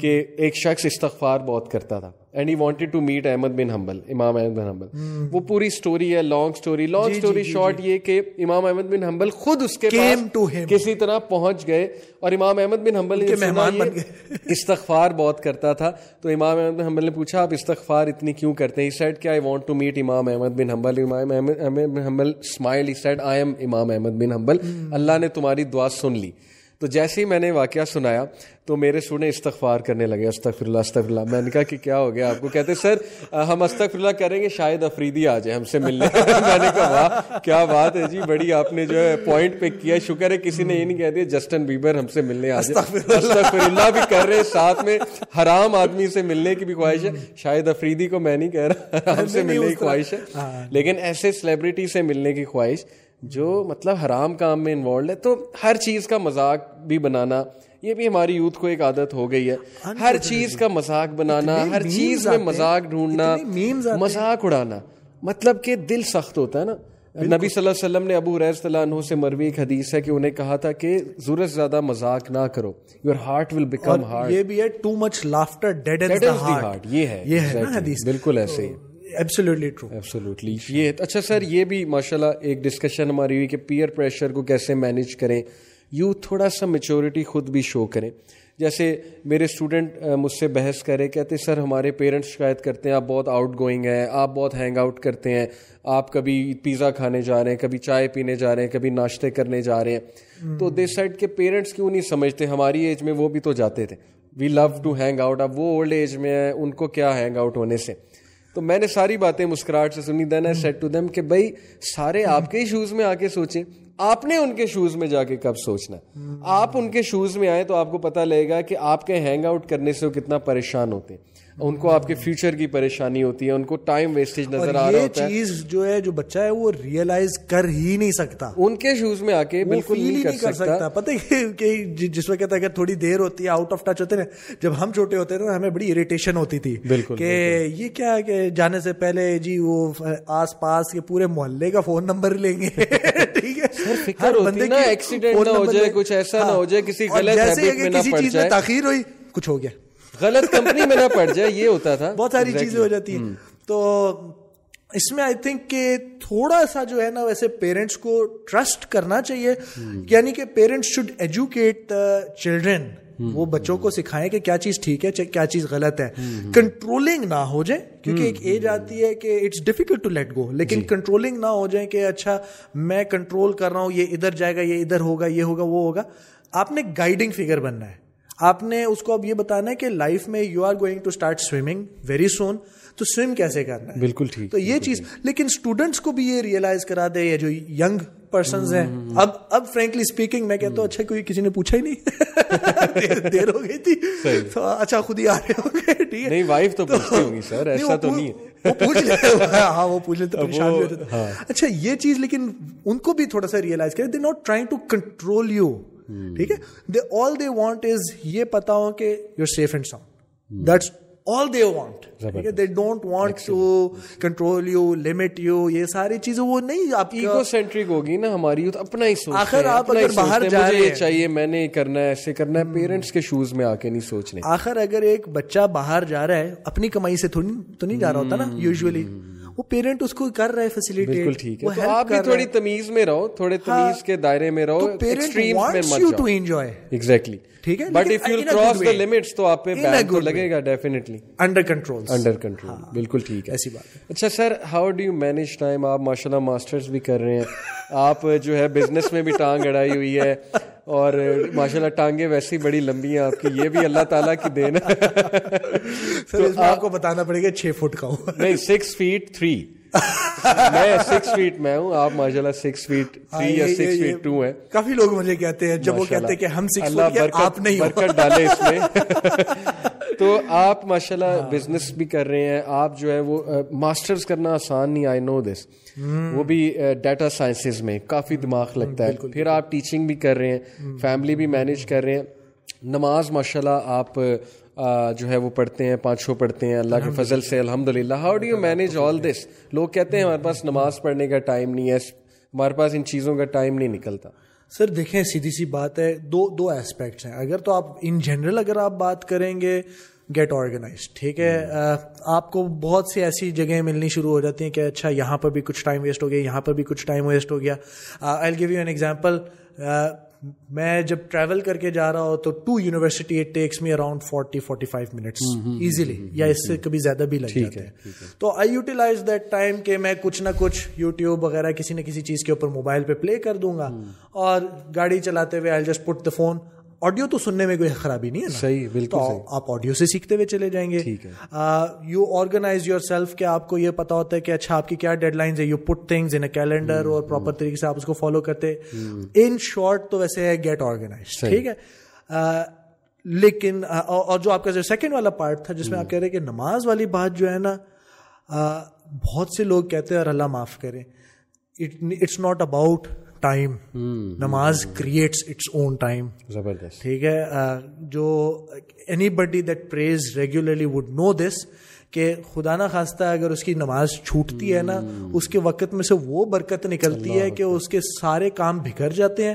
A: کہ ایک شخص استغفار بہت کرتا تھا and he wanted to meet Ahmad بن حنبل امام احمد بن حنبل وہ پوری اسٹوری ہے long story long story short یہ کہ امام احمد بن حنبل خود اس کے پاس کسی طرح پہنچ گئے اور امام احمد بن حنبل نے استغفار بہت کرتا تھا۔ تو امام احمد بن حنبل نے پوچھا آپ استغفار اتنی کیوں کرتے ہیں؟ سیڈ کہ آئی وانٹ ٹو میٹ امام احمد بن حنبل امام احمد بن حنبل اسمائل سیڈ آئی ایم امام احمد بن حنبل اللہ نے تمہاری دعا سن لی۔ تو جیسے ہی میں نے واقعہ سنایا تو میرے سنے استغفار کرنے لگے استغفر اللہ استغفر اللہ میں نے کہا کہ کیا ہو گیا آپ کو؟ کہتے سر ہم استغفر اللہ کریں گے شاید افریدی آ جائے ہم سے ملنے۔ میں نے کہا واہ کیا بات ہے جی بڑی آپ نے جو ہے پوائنٹ پہ کیا شکر ہے کسی نے یہ نہیں کہہ دیا جسٹن بیبر ہم سے ملنے آ جائے۔ استغفر اللہ بھی کر رہے ساتھ میں حرام آدمی سے ملنے کی بھی خواہش ہے۔ شاید افریدی کو میں نہیں کہہ رہا ہم سے ملنے کی خواہش ہے۔ ہاں۔ لیکن ایسے سیلیبریٹی سے ملنے کی خواہش جو مطلب حرام کام میں انوالوڈ ہے تو ہر چیز کا مذاق بھی بنانا یہ بھی ہماری یوتھ کو ایک عادت ہو گئی ہے۔ ہر چیز کا مذاق بنانا ہر چیز میں مذاق ڈھونڈنا مذاق اڑانا۔ مطلب کہ دل سخت ہوتا ہے نا۔ نبی صلی اللہ علیہ وسلم نے ابو ریز اللہ عنہ سے مروی ایک حدیث ہے کہ انہیں کہا تھا کہ ضرورت زیادہ مذاق نہ کرو۔ Your heart will become heart
B: یہ بھی ہے too much laughter dead heart
A: یہ ہے یہ ہے بالکل ایسے ہی۔ یہ اچھا سر یہ بھی ماشاء اللہ ایک ڈسکشن ہماری ہوئی کہ پیئر پریشر کو کیسے مینیج کریں۔ یو تھوڑا سا میچورٹی خود بھی شو کریں۔ جیسے میرے اسٹوڈنٹ مجھ سے بحث کرے کہتے سر ہمارے پیرنٹس شکایت کرتے ہیں آپ بہت آؤٹ گوئنگ ہیں آپ بہت ہینگ آؤٹ کرتے ہیں آپ کبھی پیزا کھانے جا رہے ہیں کبھی چائے پینے جا رہے ہیں کبھی ناشتے کرنے جا رہے ہیں۔ تو دے سائڈ کے پیرنٹس کیوں نہیں سمجھتے؟ ہماری ایج میں وہ بھی تو جاتے تھے۔ We love to hang out اب وہ اولڈ ایج میں ہے ان کو کیا ہینگ آؤٹ ہونے سے؟ تو میں نے ساری باتیں مسکراہٹ سے سنی. Then I said to them کہ بھائی سارے آپ کے ہی شوز میں آ کے سوچیں. آپ نے ان کے شوز میں جا کے کب سوچنا؟ آپ ان کے شوز میں آئے تو آپ کو پتا لگے گا کہ آپ کے ہینگ آؤٹ کرنے سے وہ کتنا پریشان ہوتے ہیں. ان کو آپ کے فیوچر کی پریشانی ہوتی ہے ان کو ٹائم ویسٹیج نظر آ رہا ہوتا
B: ہے۔ چیز جو ہے جو بچہ ہے وہ ریئلائز کر ہی نہیں سکتا۔
A: ان کے شوز میں آ کے بالکل نہیں کر سکتا۔
B: پتہ کہ جس وقت اگر تھوڑی دیر ہوتی ہے آؤٹ آف ٹچ ہوتے ہیں جب ہم چھوٹے ہوتے تھے ہمیں بڑی اریٹیشن ہوتی تھی بالکل کہ یہ کیا کہ جانے سے پہلے جی وہ آس پاس کے پورے محلے کا فون نمبر لیں گے۔ ٹھیک ہے؟
A: فکر ہوتی نا ایکسیڈنٹ نہ ہو جائے کچھ ایسا نہ ہو جائے کسی غلط میں نہ پڑ جائے۔
B: تاخیر ہوئی کچھ ہو گیا۔
A: غلط کمپنی میں نہ پڑ جائے یہ ہوتا تھا۔
B: بہت ساری چیزیں ہو جاتی ہیں۔ تو اس میں آئی تھنک کہ تھوڑا سا جو ہے نا ویسے پیرنٹس کو ٹرسٹ کرنا چاہیے۔ یعنی کہ پیرنٹس شوڈ ایجوکیٹ چلڈرن وہ بچوں کو سکھائیں کہ کیا چیز ٹھیک ہے کیا چیز غلط ہے۔ کنٹرولنگ نہ ہو جائے کیونکہ ایک ایج آتی ہے کہ it's difficult to let go لیکن کنٹرولنگ جی۔ نہ ہو جائے کہ اچھا میں کنٹرول کر رہا ہوں یہ ادھر جائے گا یہ ادھر ہوگا یہ ہوگا وہ ہوگا۔ آپ نے گائیڈنگ فگر بننا ہے۔ آپ نے اس کو اب یہ بتانا ہے کہ لائف میں you are going to start swimming very soon تو سوئم کیسے کرنا ہے؟
A: بالکل ٹھیک
B: تو یہ چیز لیکن اسٹوڈنٹس کو بھی یہ ریئلائز کرا دے یا جو ینگ پرسنز ہیں۔ اب اب فرینکلی اسپیکنگ میں کہتا ہوں اچھا کوئی کسی نے پوچھا ہی نہیں۔ دیر ہو گئی تھی۔ تو اچھا خود ہی آ رہے ہوں گے ٹھیک ہے۔
A: نہیں وائف تو پوچھتی ہوں گی سر ایسا تو نہیں
B: وہ پوچھ لیتے ہاں وہ پوچھ لیتے پریشان بھی ہو جاتا ہاں۔ اچھا یہ چیز لیکن ان کو بھی تھوڑا سا ریئلائز کرے they not trying to control you ٹھیک ہے؟ دے آل دے وانٹ از یہ پتا ہو کہ you safe and sound that's all they want they don't want to control you limit you یہ ساری چیزیں وہ نہیں آپ
A: ایگو سینٹرک ہوگی نا ہماری اپنا ہی سوچ
B: آخر آپ اگر باہر جا رہے
A: چاہیے میں نے کرنا ہے ایسے کرنا ہے پیرنٹس کے شوز میں آ کے نہیں سوچنے۔
B: آخر اگر ایک بچہ باہر جا رہا ہے اپنی کمائی سے تو نہیں جا رہا ہوتا نا یوزلی وہ پیرنٹ اس کو کر رہے
A: بالکل ٹھیک ہے. تو آپ بھی تھوڑی تمیز میں رہو تھوڑے ہاں۔ تمیز کے دائرے میں رہو ایکسٹریم میں مت جاؤ. ٹو انجوائے ایگزیکٹلی ٹھیک ہے but if you cross the limits تو آپ پہ بین تو لگے گا definitely
B: under control
A: under control بالکل ٹھیک ہے.
B: ایسی بات
A: اچھا sir how do you manage time آپ ماشاءاللہ ماسٹرز بھی کر رہے ہیں. آپ جو ہے بزنس میں بھی ٹانگ اڑائی ہوئی ہے. اور ماشاء اللہ ٹانگیں ویسی بڑی لمبی ہیں آپ کی یہ بھی اللہ تعالیٰ کی دین
B: ہے۔ آپ کو بتانا پڑے گا چھ فٹ کا ہوں۔
A: نہیں سکس فیٹ تھری میں سکس فیٹ میں ہوں آپ ماشاء اللہ سکس فیٹ تھری یا سکس فیٹ ٹو ہیں۔
B: کافی لوگ مجھے کہتے ہیں جب وہ کہتے ہیں کہ ہم سکس فٹ آپ نہیں
A: برکت ڈالے اس میں۔ تو آپ ماشاء اللہ بزنس بھی کر رہے ہیں۔ آپ جو ہے وہ ماسٹرز کرنا آسان نہیں آئی نو دس وہ بھی ڈیٹا سائنسز میں کافی دماغ لگتا ہے۔ پھر آپ ٹیچنگ بھی کر رہے ہیں فیملی بھی مینیج کر رہے ہیں۔ نماز ماشاء اللہ آپ جو ہے وہ پڑھتے ہیں پانچوں پڑھتے ہیں اللہ کے فضل سے الحمد للہ how do you manage all this لوگ کہتے ہیں ہمارے پاس نماز پڑھنے کا ٹائم نہیں ہے ہمارے پاس ان چیزوں کا ٹائم نہیں نکلتا۔
B: سر دیکھیں سیدھی سی بات ہے دو دو ایسپیکٹس ہیں۔ اگر تو آپ ان جنرل اگر آپ بات کریں گے گیٹ آرگنائز ٹھیک ہے؟ آپ کو بہت سی ایسی جگہیں ملنی شروع ہو جاتی ہیں کہ اچھا یہاں پر بھی کچھ ٹائم ویسٹ ہو گیا یہاں پر بھی کچھ ٹائم ویسٹ ہو گیا۔ I give you an example میں جب ٹریول کر کے جا رہا ہوں تو to university it takes me around forty forty five minutes easily یا اس سے کبھی زیادہ بھی لگ جاتے ہیں۔ تو آئی یوٹیلائز دیٹ ٹائم کہ میں کچھ نہ کچھ یوٹیوب وغیرہ کسی نہ کسی چیز کے اوپر موبائل پہ پلے کر دوں گا اور گاڑی چلاتے ہوئے I just put the phone audio تو سننے میں کوئی خرابی نہیں ہے
A: صحیح بالکل
B: آپ آڈیو سے سیکھتے ہوئے چلے جائیں گے۔ یو آرگنائز یور سیلف کہ آپ کو یہ پتا ہوتا ہے کہ اچھا آپ کی کیا ڈیڈ لائنز ہے you put things in calendar اور پراپر طریقے سے آپ اس کو فالو کرتے۔ ان شارٹ تو ویسے ہے گیٹ آرگنائز ٹھیک ہے؟ لیکن اور جو آپ کا جو سیکنڈ والا پارٹ تھا جس میں آپ کہہ رہے کہ نماز والی بات جو ہے نا بہت سے لوگ کہتے ہیں اور اللہ معاف کرے۔ اٹس ناٹ اباؤٹ ٹائم نماز کریٹس اٹس اون ٹائم
A: زبردست
B: ٹھیک ہے جو anybody that prays regularly would know this کہ خدا نہ خواستہ اگر اس کی نماز چھوٹتی ہے نا اس کے وقت میں سے وہ برکت نکلتی ہے کہ اس کے سارے کام بکھر جاتے ہیں۔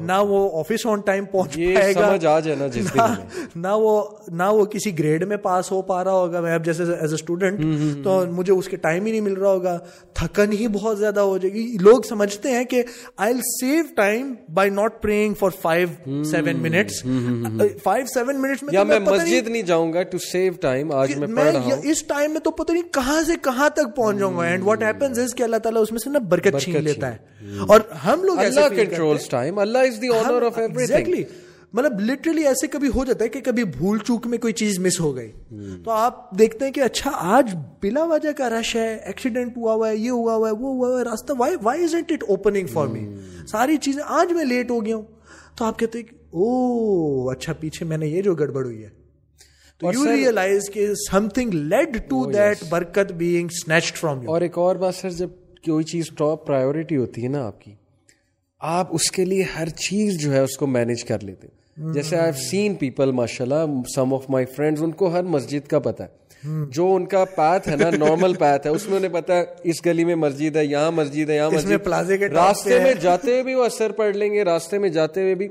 B: نہ وہ آفس آن ٹائم پہنچ پائے
A: گا۔
B: نہ وہ نہ وہ کسی گریڈ میں پاس ہو پا رہا ہوگا۔ میں اب جیسے ایز اے اسٹوڈنٹ تو مجھے اس کے ٹائم ہی نہیں مل رہا ہوگا۔ تھکن ہی بہت زیادہ ہو جائے گی۔ لوگ سمجھتے ہیں کہ I save time by not praying for five seven minutes five seven minutes
A: میں مسجد نہیں جاؤں گا ٹو سیو ٹائم آج میں پڑھ رہا ہوں۔
B: اس ٹائم میں تو پتہ نہیں کہاں سے کہاں تک پہنچ جاؤں گا. اینڈ واٹ ہیپنز از کہ اللہ تعالیٰ اس میں سے نا برکت چھین لیتا ہے. اور ہم لوگ
A: اللہ controls time Allah is the owner of every
B: مطلب لٹرلی ایسے کبھی ہو جاتا ہے کہ کبھی بھول چوک میں کوئی چیز مس ہو گئی. تو آپ دیکھتے ہیں کہ اچھا آج بلا وجہ کا رش ہے ایکسیڈنٹ ہوا ہوا ہے یہ ہوا ہوا ہے وہ ہوا ہوا ہے راستہ why why is it opening for me ساری چیزیں آج میں لیٹ ہو گیا ہوں. تو آپ کہتے ہیں او اچھا پیچھے میں نے یہ جو گڑبڑ ہوئی ہے. یو ریئلائز کہ something lead to that برکت بینگ سنیچڈ فرام
A: اور ایک اور بات سر جب کوئی چیز ٹاپ پرائیورٹی ہوتی ہے نا آپ کی آپ اس کے لیے ہر چیز جو ہے اس کو مینیج کر لیتے جیسے آئی سین پیپل ماشاء اللہ سم آف مائی فرینڈ ان کو ہر مسجد کا پتا ہے۔ جو ان کا پاتھ ہے نا نارمل پاتھ ہے اس میں انہیں پتا ہے اس گلی میں مسجد ہے یہاں مسجد ہے یہاں مسجد۔ راستے میں جاتے ہوئے بھی وہ اثر پڑھ لیں گے راستے میں جاتے ہوئے بھی۔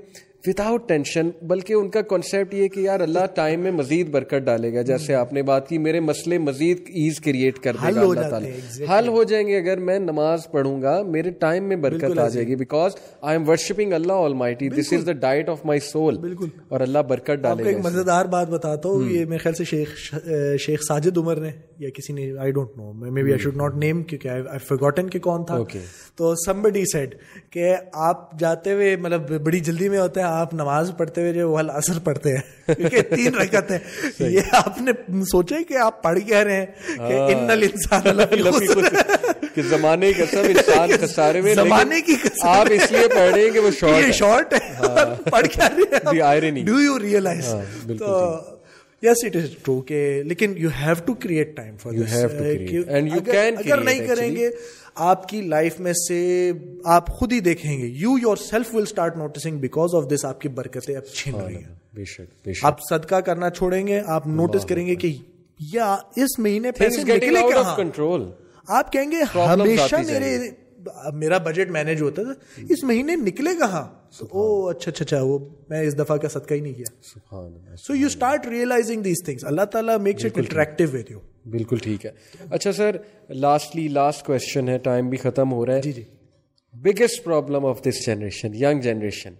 A: وداؤٹ ٹینشن بلکہ ان کا کانسیپٹ یہ کہ یار اللہ ٹائم میں مزید برکت ڈالے گا جیسے آپ نے بات کی میرے مسئلے مزید ایز کریٹ کر دے گا اللہ تعالیٰ۔ حل ہو جائیں گے اگر میں نماز پڑھوں گا میرے ٹائم میں برکت آ جائے گی because I am worshipping Allah almighty this is the diet of my soul بالکل۔ اور اللہ برکت ڈالے گا
B: ایک مزیدار بات بتاتا ہوں یہ میرے خیال سے شیخ شیخ ساجد عمر نے یا کسی نے I don't know maybe I should not name کیونکہ آئی کہ کون تھا۔ تو سمبڈی سیڈ کہ آپ جاتے ہوئے مطلب بڑی جلدی میں ہوتا ہے آپ نماز پڑھ پڑھتے ہوئے جو اثر پڑھتے ہیں۔ کیونکہ تین رکعت ہیں۔ یہ آپ نے سوچا کہ آپ پڑھ کہہ رہے ہیں کہ ان الانسان
A: کہ زمانے کی قسم انسان خسارے میں
B: زمانے کی
A: آپ اس لیے پڑھ رہے ہیں کہ وہ شارٹ
B: یہ شارٹ ہے۔ پڑھ کیا رہے ہیں۔ ڈو یو ریئلائز تو یس اٹ از ٹرو کہ لیکن you have to create time for اگر نہیں کریں گے آپ کی لائف میں سے آپ خود ہی دیکھیں گے. You yourself will start noticing because of this آپ کی برکتیں اب چھین رہی ہیں. آپ صدقہ کرنا چھوڑیں گے آپ نوٹس کریں گے کہ یا اس مہینے پیسے نکلے کنٹرول آپ کہیں گے ہمیشہ میرے میرا بجٹ مینج ہوتا تھا اس مہینے نکلے کہاں؟ او اچھا اچھا اچھا وہ میں اس دفعہ کا صدقہ ہی نہیں کیا۔ So you start realizing these things اللہ تعالیٰ makes it interactive with you
A: بالکل ٹھیک ہے۔ اچھا سر لاسٹلی لاسٹ کوشچن ہے۔ ٹائم بھی ختم ہو رہا ہے۔
B: جی جی۔
A: Biggest problem of this generation young generation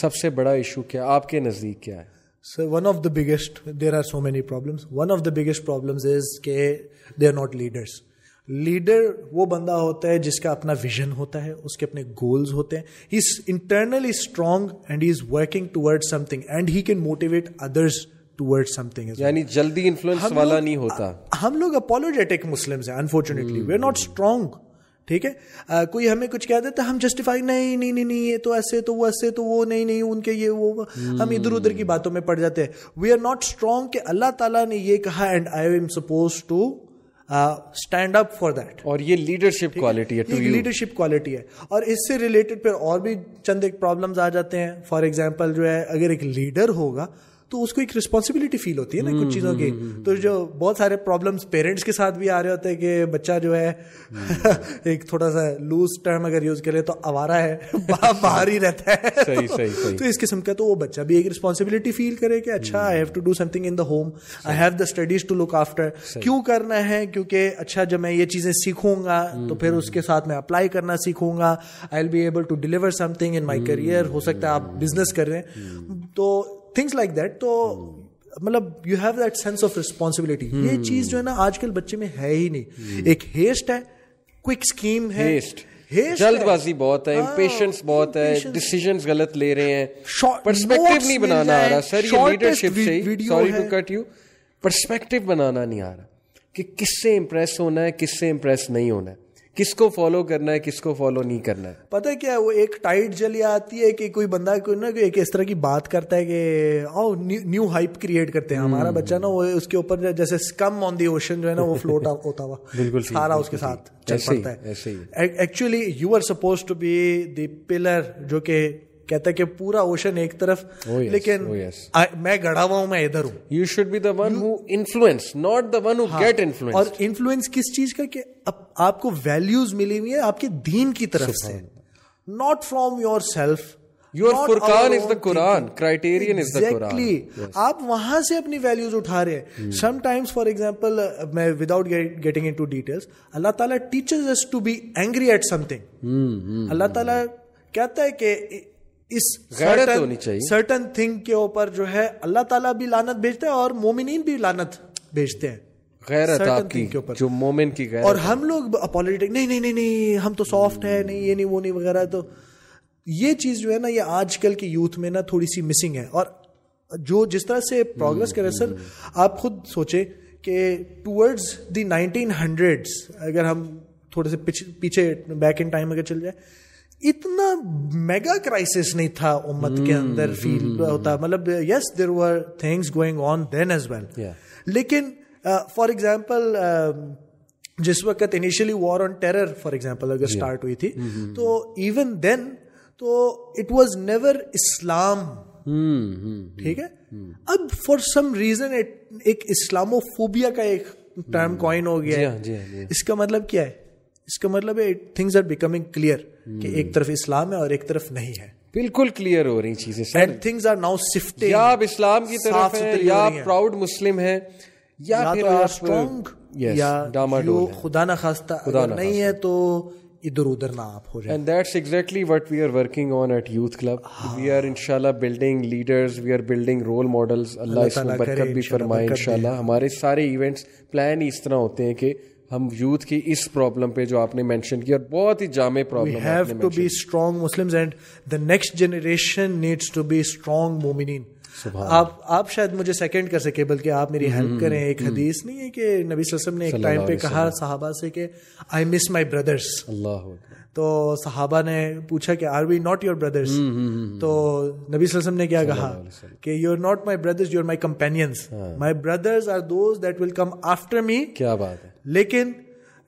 A: سب سے بڑا ایشو کیا آپ کے نزدیک کیا ہے؟
B: Sir one of the biggest there are so many problems one of the biggest problems is کہ they are not leaders leader وہ بندہ ہوتا ہے جس کا اپنا ویژن ہوتا ہے اس کے اپنے گولز ہوتے ہیں۔ He is internally strong and he is working toward something and he can motivate others toward something
A: یعنی جلدی انفلوئنس والا نہیں ہوتا۔
B: ہم لوگ اپولوجیٹک مسلم ہیں unfortunately we are not strong ٹھیک ہے؟ کوئی ہمیں کچھ کہہ دیتا ہم جسٹیفائی نہیں نہیں نہیں یہ تو ایسے تو وہ ایسے تو وہ نہیں نہیں ان کے یہ وہ ہم ادھر ادھر کی باتوں میں پڑ جاتے ہیں۔ وی آر ناٹ اسٹرانگ کہ اللہ تعالیٰ نے یہ کہا and I am suppose to stand up for that.
A: اور یہ لیڈرشپ کوالٹی ہے؟
B: لیڈرشپ کوالٹی ہے۔ اور اس سے ریلیٹڈ پھر اور بھی چند ایک پرابلمس آ جاتے ہیں۔ فار ایگزامپل جو ہے اگر ایک لیڈر ہوگا تو اس کو ایک رسپانسبلٹی فیل ہوتی ہے نا کچھ چیزوں کی۔ تو جو بہت سارے پرابلمس پیرنٹس کے ساتھ بھی آ رہے ہوتے ہیں کہ بچہ جو ہے ایک تھوڑا سا لوز ٹرم اگر یوز کرے تو آوارا ہے باہر ہی رہتا ہے۔ تو اس قسم کا تو وہ بچہ بھی ایک رسپانسبلٹی فیل کرے کہ اچھا I have to do something in the home I have the studies to look after کیوں کرنا ہے؟ کیونکہ اچھا جب میں یہ چیزیں سیکھوں گا تو پھر اس کے ساتھ میں اپلائی کرنا سیکھوں گا۔ I will be able to deliver something in my career ہو سکتا ہے آپ بزنس کر رہے ہیں۔ تو تھنگس لائک دیٹ تو مطلب you have that sense of responsibility یہ چیز جو ہے نا آج کل بچے میں ہے ہی نہیں. ایک ہیسٹ ہے کوئک اسکیم ہے.
A: جلد بازی بہت ہے امپیشنس بہت ہے ڈیسیجنس غلط لے رہے ہیں. پرسپیکٹو نہیں بنانا آ رہا سر یہ لیڈرشپ سے sorry to cut you perspective بنانا نہیں آ رہا کہ کس سے امپریس ہونا ہے کس سے امپریس نہیں ہونا ہے۔ کس کو فالو کرنا ہے کس کو فالو نہیں کرنا ہے۔
B: پتہ کیا وہ ایک ٹائٹ جلی آتی ہے کہ کوئی بندہ کوئی نا ایک اس طرح کی بات کرتا ہے کہ آؤ نیو ہائپ کریٹ کرتے ہیں۔ ہمارا بچہ نا وہ اس کے اوپر جیسے کم آن دی اوشن جو ہے نا وہ فلوٹ ہوتا ہوا۔ بالکل سارا اس کے ساتھ چل پڑتا ہے۔ Actually you are suppose to be the pillar جو کہ کہتا ہے کہ پورا اوشن ایک طرف oh, لیکن oh, میں گڑا ہوا ہوں میں ادھر ہوں۔
A: You should be the one who influence not the one who get influence
B: اور انفلوئنس کس چیز کا؟ کہ آپ کو ویلیوز ملی ہوئی ہے آپ کے دین کی طرف سے۔ ناٹ فرام یور سیلف آپ وہاں سے اپنی ویلوز اٹھا رہے ہیں۔ سم ٹائمس فار ایگزامپل میں without getting into details Allah تعالیٰ teachers to be angry at something Allah تعالیٰ کہتا ہے کہ اس غیرت ہونی چاہیے۔ سرٹن تھنگ کے اوپر جو ہے اللہ تعالیٰ بھی لانت بھیجتے ہیں اور مومنین بھی لانت بھیجتے ہیں۔
A: غیرت آپ کی کے اوپر۔ جو مومن کی غیرت
B: اور ہم لوگ اپولیٹک نہیں نہیں نہیں نہیں ہم تو سافٹ ہے نہیں یہ نہیں وہ نہیں وغیرہ۔ تو یہ چیز جو ہے نا یہ آج کل کی یوتھ میں نا تھوڑی سی مسنگ ہے۔ اور جو جس طرح سے پروگرس کرے سر آپ خود سوچے کہ ٹورڈز دی نائنٹین ہنڈریڈ اگر ہم تھوڑے سے پیچھے بیک ان ٹائم اگر چل جائے اتنا میگا کرائسس نہیں تھا امت کے اندر فیل ہوتا۔ مطلب yes there were things going on then as well لیکن فار ایگزامپل جس وقت initially war on terror for example اگر اسٹارٹ ہوئی تھی تو ایون دین تو اٹ واز نیور اسلام۔ ٹھیک ہے؟ اب فار سم ریزن ایک اسلامو فوبیا کا ایک ٹرم کوائن ہو گیا ہے۔ جی ہاں، جی ہاں۔ اس کا مطلب کیا ہے؟ اس کا مطلب ہے تھنگز آر بیکمنگ کلیئر کہ ایک طرف اسلام ہے اور ایک طرف نہیں ہے۔
A: بالکل کلیئر ہو رہی چیزیں
B: and things are now shift
A: یا آپ اسلام کی طرف ہیں یا آپ پراؤڈ مسلم ہیں یا پھر آپ
B: اسٹرانگ یا خدا نہ خواستہ اگر نہیں ہے تو ادھر ادھر نہ آپ ہو جائیں۔
A: And that's exactly what we are working on at youth club we are انشاءاللہ building leaders we are building role models اللہ اس میں برکت بھی فرمائے انشاءاللہ۔ ہمارے سارے ایونٹس پلان اس طرح ہوتے ہیں کہ ہم یوتھ کی اس پرابلم پہ جو آپ نے مینشن کی اور بہت ہی جامع problem
B: have to be strong Muslim and the next generation needs to be strong مومنین۔ آپ آپ شاید مجھے سیکنڈ کر سکے بلکہ آپ میری ہیلپ کریں۔ ایک حدیث نہیں ہے کہ نبی صلی اللہ علیہ وسلم نے ایک ٹائم پہ کہا صحابہ سے کہ آئی مس مائی بردرس اللہ تو صحابہ نے پوچھا کہ are we not your brothers تو نبی صلی اللہ علیہ وسلم نے کیا کہا کہ you are not my brothers you are my companions my brothers are those that will come after me
A: کیا بات ہے۔
B: لیکن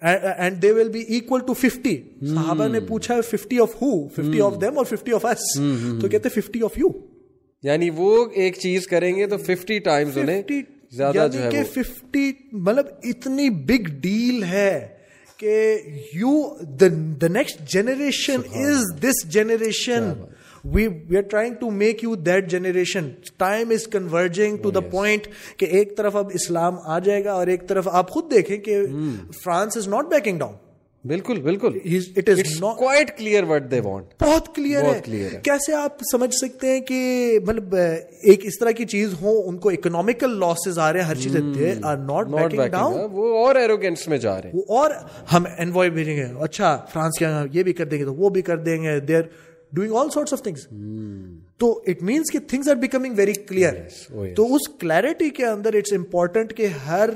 B: and they will be equal to fifty صحابہ نے پوچھا fifty of who fifty of them اور ففٹی آف ایس تو کہتے ففٹی آف یو
A: یعنی وہ ایک چیز کریں گے تو ففٹی ٹائمز انہیں زیادہ جو ہے
B: ففٹی مطلب اتنی بگ ڈیل ہے۔ کہ you the next generation is this generation we we are trying to make you that generation time is converging to the point کہ ایک طرف اب اسلام آ جائے گا اور ایک طرف آپ خود دیکھیں کہ France is not backing down
A: بالکل بالکل۔ It is quite clear what they want
B: بہت کلیئر ہے۔ کیسے آپ سمجھ سکتے ہیں کہ مطلب ایک اس طرح کی چیز ہو ان کو اکنامیکل لاسز آ رہے ہیں ہر چیز آر ناٹ بیکنگ ڈاؤن
A: وہ اور ایروگینس میں جا رہے ہیں۔
B: اور ہم انوائے بھیجیں گے۔ اچھا فرانس کیا یہ بھی کر دیں گے تو وہ بھی کر دیں گے۔ They're doing all sorts of things تو اٹ مینس کہ things are becoming very clear تو اس کلیرٹی کے اندر اٹس امپورٹنٹ کہ ہر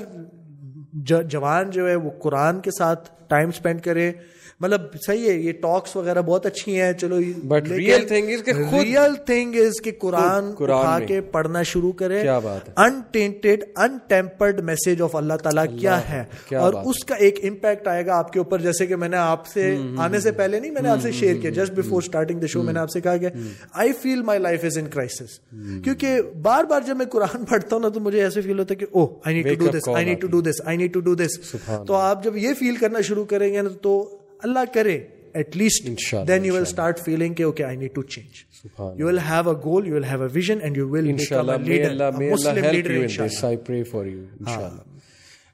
B: جوان جو ہے وہ قرآن کے ساتھ ٹائم اسپینڈ کرے مطلب صحیح ہے یہ ٹاکس وغیرہ بہت اچھی ہیں چلو
A: but real thing
B: real thing is کہ قرآن اٹھا کے پڑھنا شروع کرے۔ انٹینٹیڈ انٹیمپرڈ میسج آف اللہ تعالیٰ کیا ہے۔ اور اس کا ایک امپیکٹ آئے گا آپ کے اوپر جیسے کہ میں نے آپ سے آنے سے پہلے نہیں میں نے آپ سے شیئر کیا۔ Just before starting the show میں نے آپ سے کہا کہ آئی فیل my life is in crisis کیونکہ بار بار جب میں قرآن پڑھتا ہوں نا تو مجھے ایسے فیل ہوتا ہے کہ او I need to do this I need to do this I need to do this تو آپ جب یہ فیل کرنا شروع کریں گے نا تو اللہ کرے at least then you will start feeling کہ okay I need to change you will have a goal you will have a vision and you will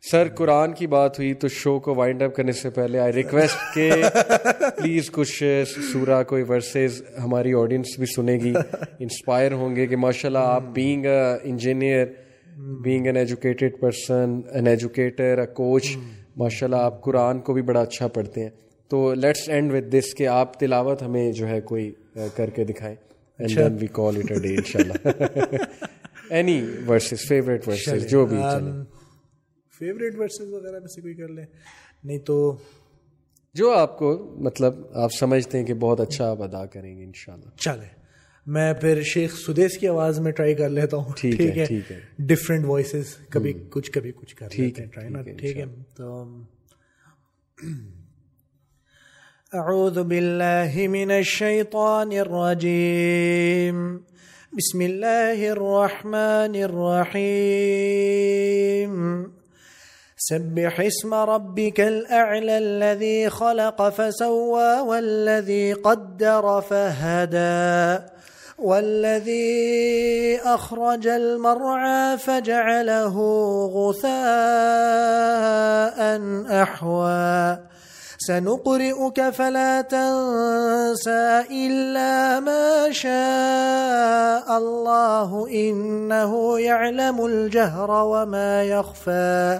A: sir قرآن کی بات ہوئی تو شو کو وائنڈ اپ کرنے سے پہلے آئی ریکویسٹ کہ پلیز کچھ سورا کوئی ورسز ہماری آڈینس بھی سنے گی انسپائر ہوں گے کہ ماشاء اللہ آپ being a engineer being an educated person an educator a coach ماشاء اللہ آپ قرآن کو بھی بڑا اچھا پڑھتے ہیں۔ تو لیٹس اینڈ وتھ دس کہ آپ تلاوت ہمیں جو ہے کوئی کر کے دکھائیں and then we call it a day ان شاء اللہ اینی ورسز فیوریٹ ورسز جو بھی
B: فیوریٹ ورسز وغیرہ میں سے کوئی کر لیں۔ نہیں تو
A: جو آپ کو مطلب آپ سمجھتے ہیں کہ بہت اچھا آپ ادا کریں گے انشاءاللہ۔
B: چلے۔ میں پھر شیخ سدیش کی آواز میں ٹرائی کر لیتا ہوں۔ ٹھیک ہے ڈفرینٹ وائسز کبھی کچھ کبھی کچھ کر ٹھیک ہے ٹھیک ہے تو اعوذ باللہ من الشیطان الرجیم بسم اللہ الرحمن الرحیم سبح اسم ربك الأعلى الذي خلق فسوى والذي قدر فهدى والذي أخرج المرعى فجعله غثاء أحوى سنقرئك فلا تنسى إلا ما شاء الله إنه يعلم الجهر وما يخفى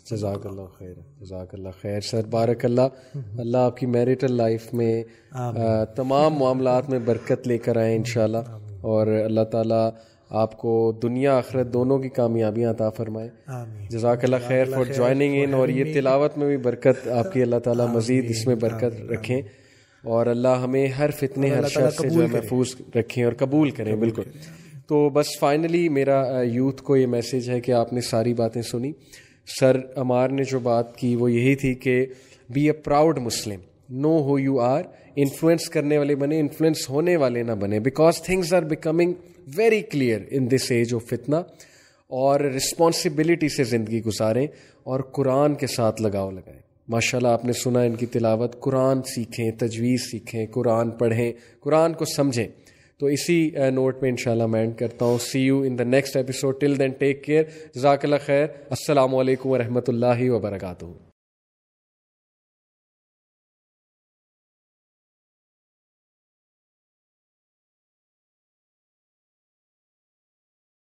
A: جزاك الله خير جزاک اللہ خیر سر بارک اللہ۔ اللہ آپ کی میریٹل لائف میں تمام معاملات میں برکت لے کر آئیں انشاءاللہ۔ اور اللہ تعالیٰ آپ کو دنیا آخرت دونوں کی کامیابیاں عطا فرمائے۔ جزاک اللہ خیر فار جوائننگ ان اور یہ تلاوت میں بھی برکت آپ کی اللہ تعالیٰ مزید اس میں برکت رکھیں۔ اور اللہ ہمیں ہر فتنے ہر شخص سے جو محفوظ رکھیں اور قبول کریں بالکل۔ تو بس فائنلی میرا یوتھ کو یہ میسیج ہے کہ آپ نے ساری باتیں سنی۔ سر امار نے جو بات کی وہ یہی تھی کہ be a proud Muslim no who you are influence کرنے والے بنے انفلوئنس ہونے والے نہ بنے. Because things are becoming very clear in this age of فتنا اور رسپانسبلٹی سے زندگی گزاریں اور قرآن کے ساتھ لگاؤ لگائیں. ماشاء اللہ آپ نے سنا ان کی تلاوت. قرآن سیکھیں، تجویز سیکھیں، قرآن پڑھیں، قرآن کو سمجھیں. تو اسی نوٹ میں انشاءاللہ میں اینڈ کرتا ہوں. See you in the next episode till then take care جزاک اللہ خیر. السلام علیکم ورحمۃ اللہ وبرکاتہ.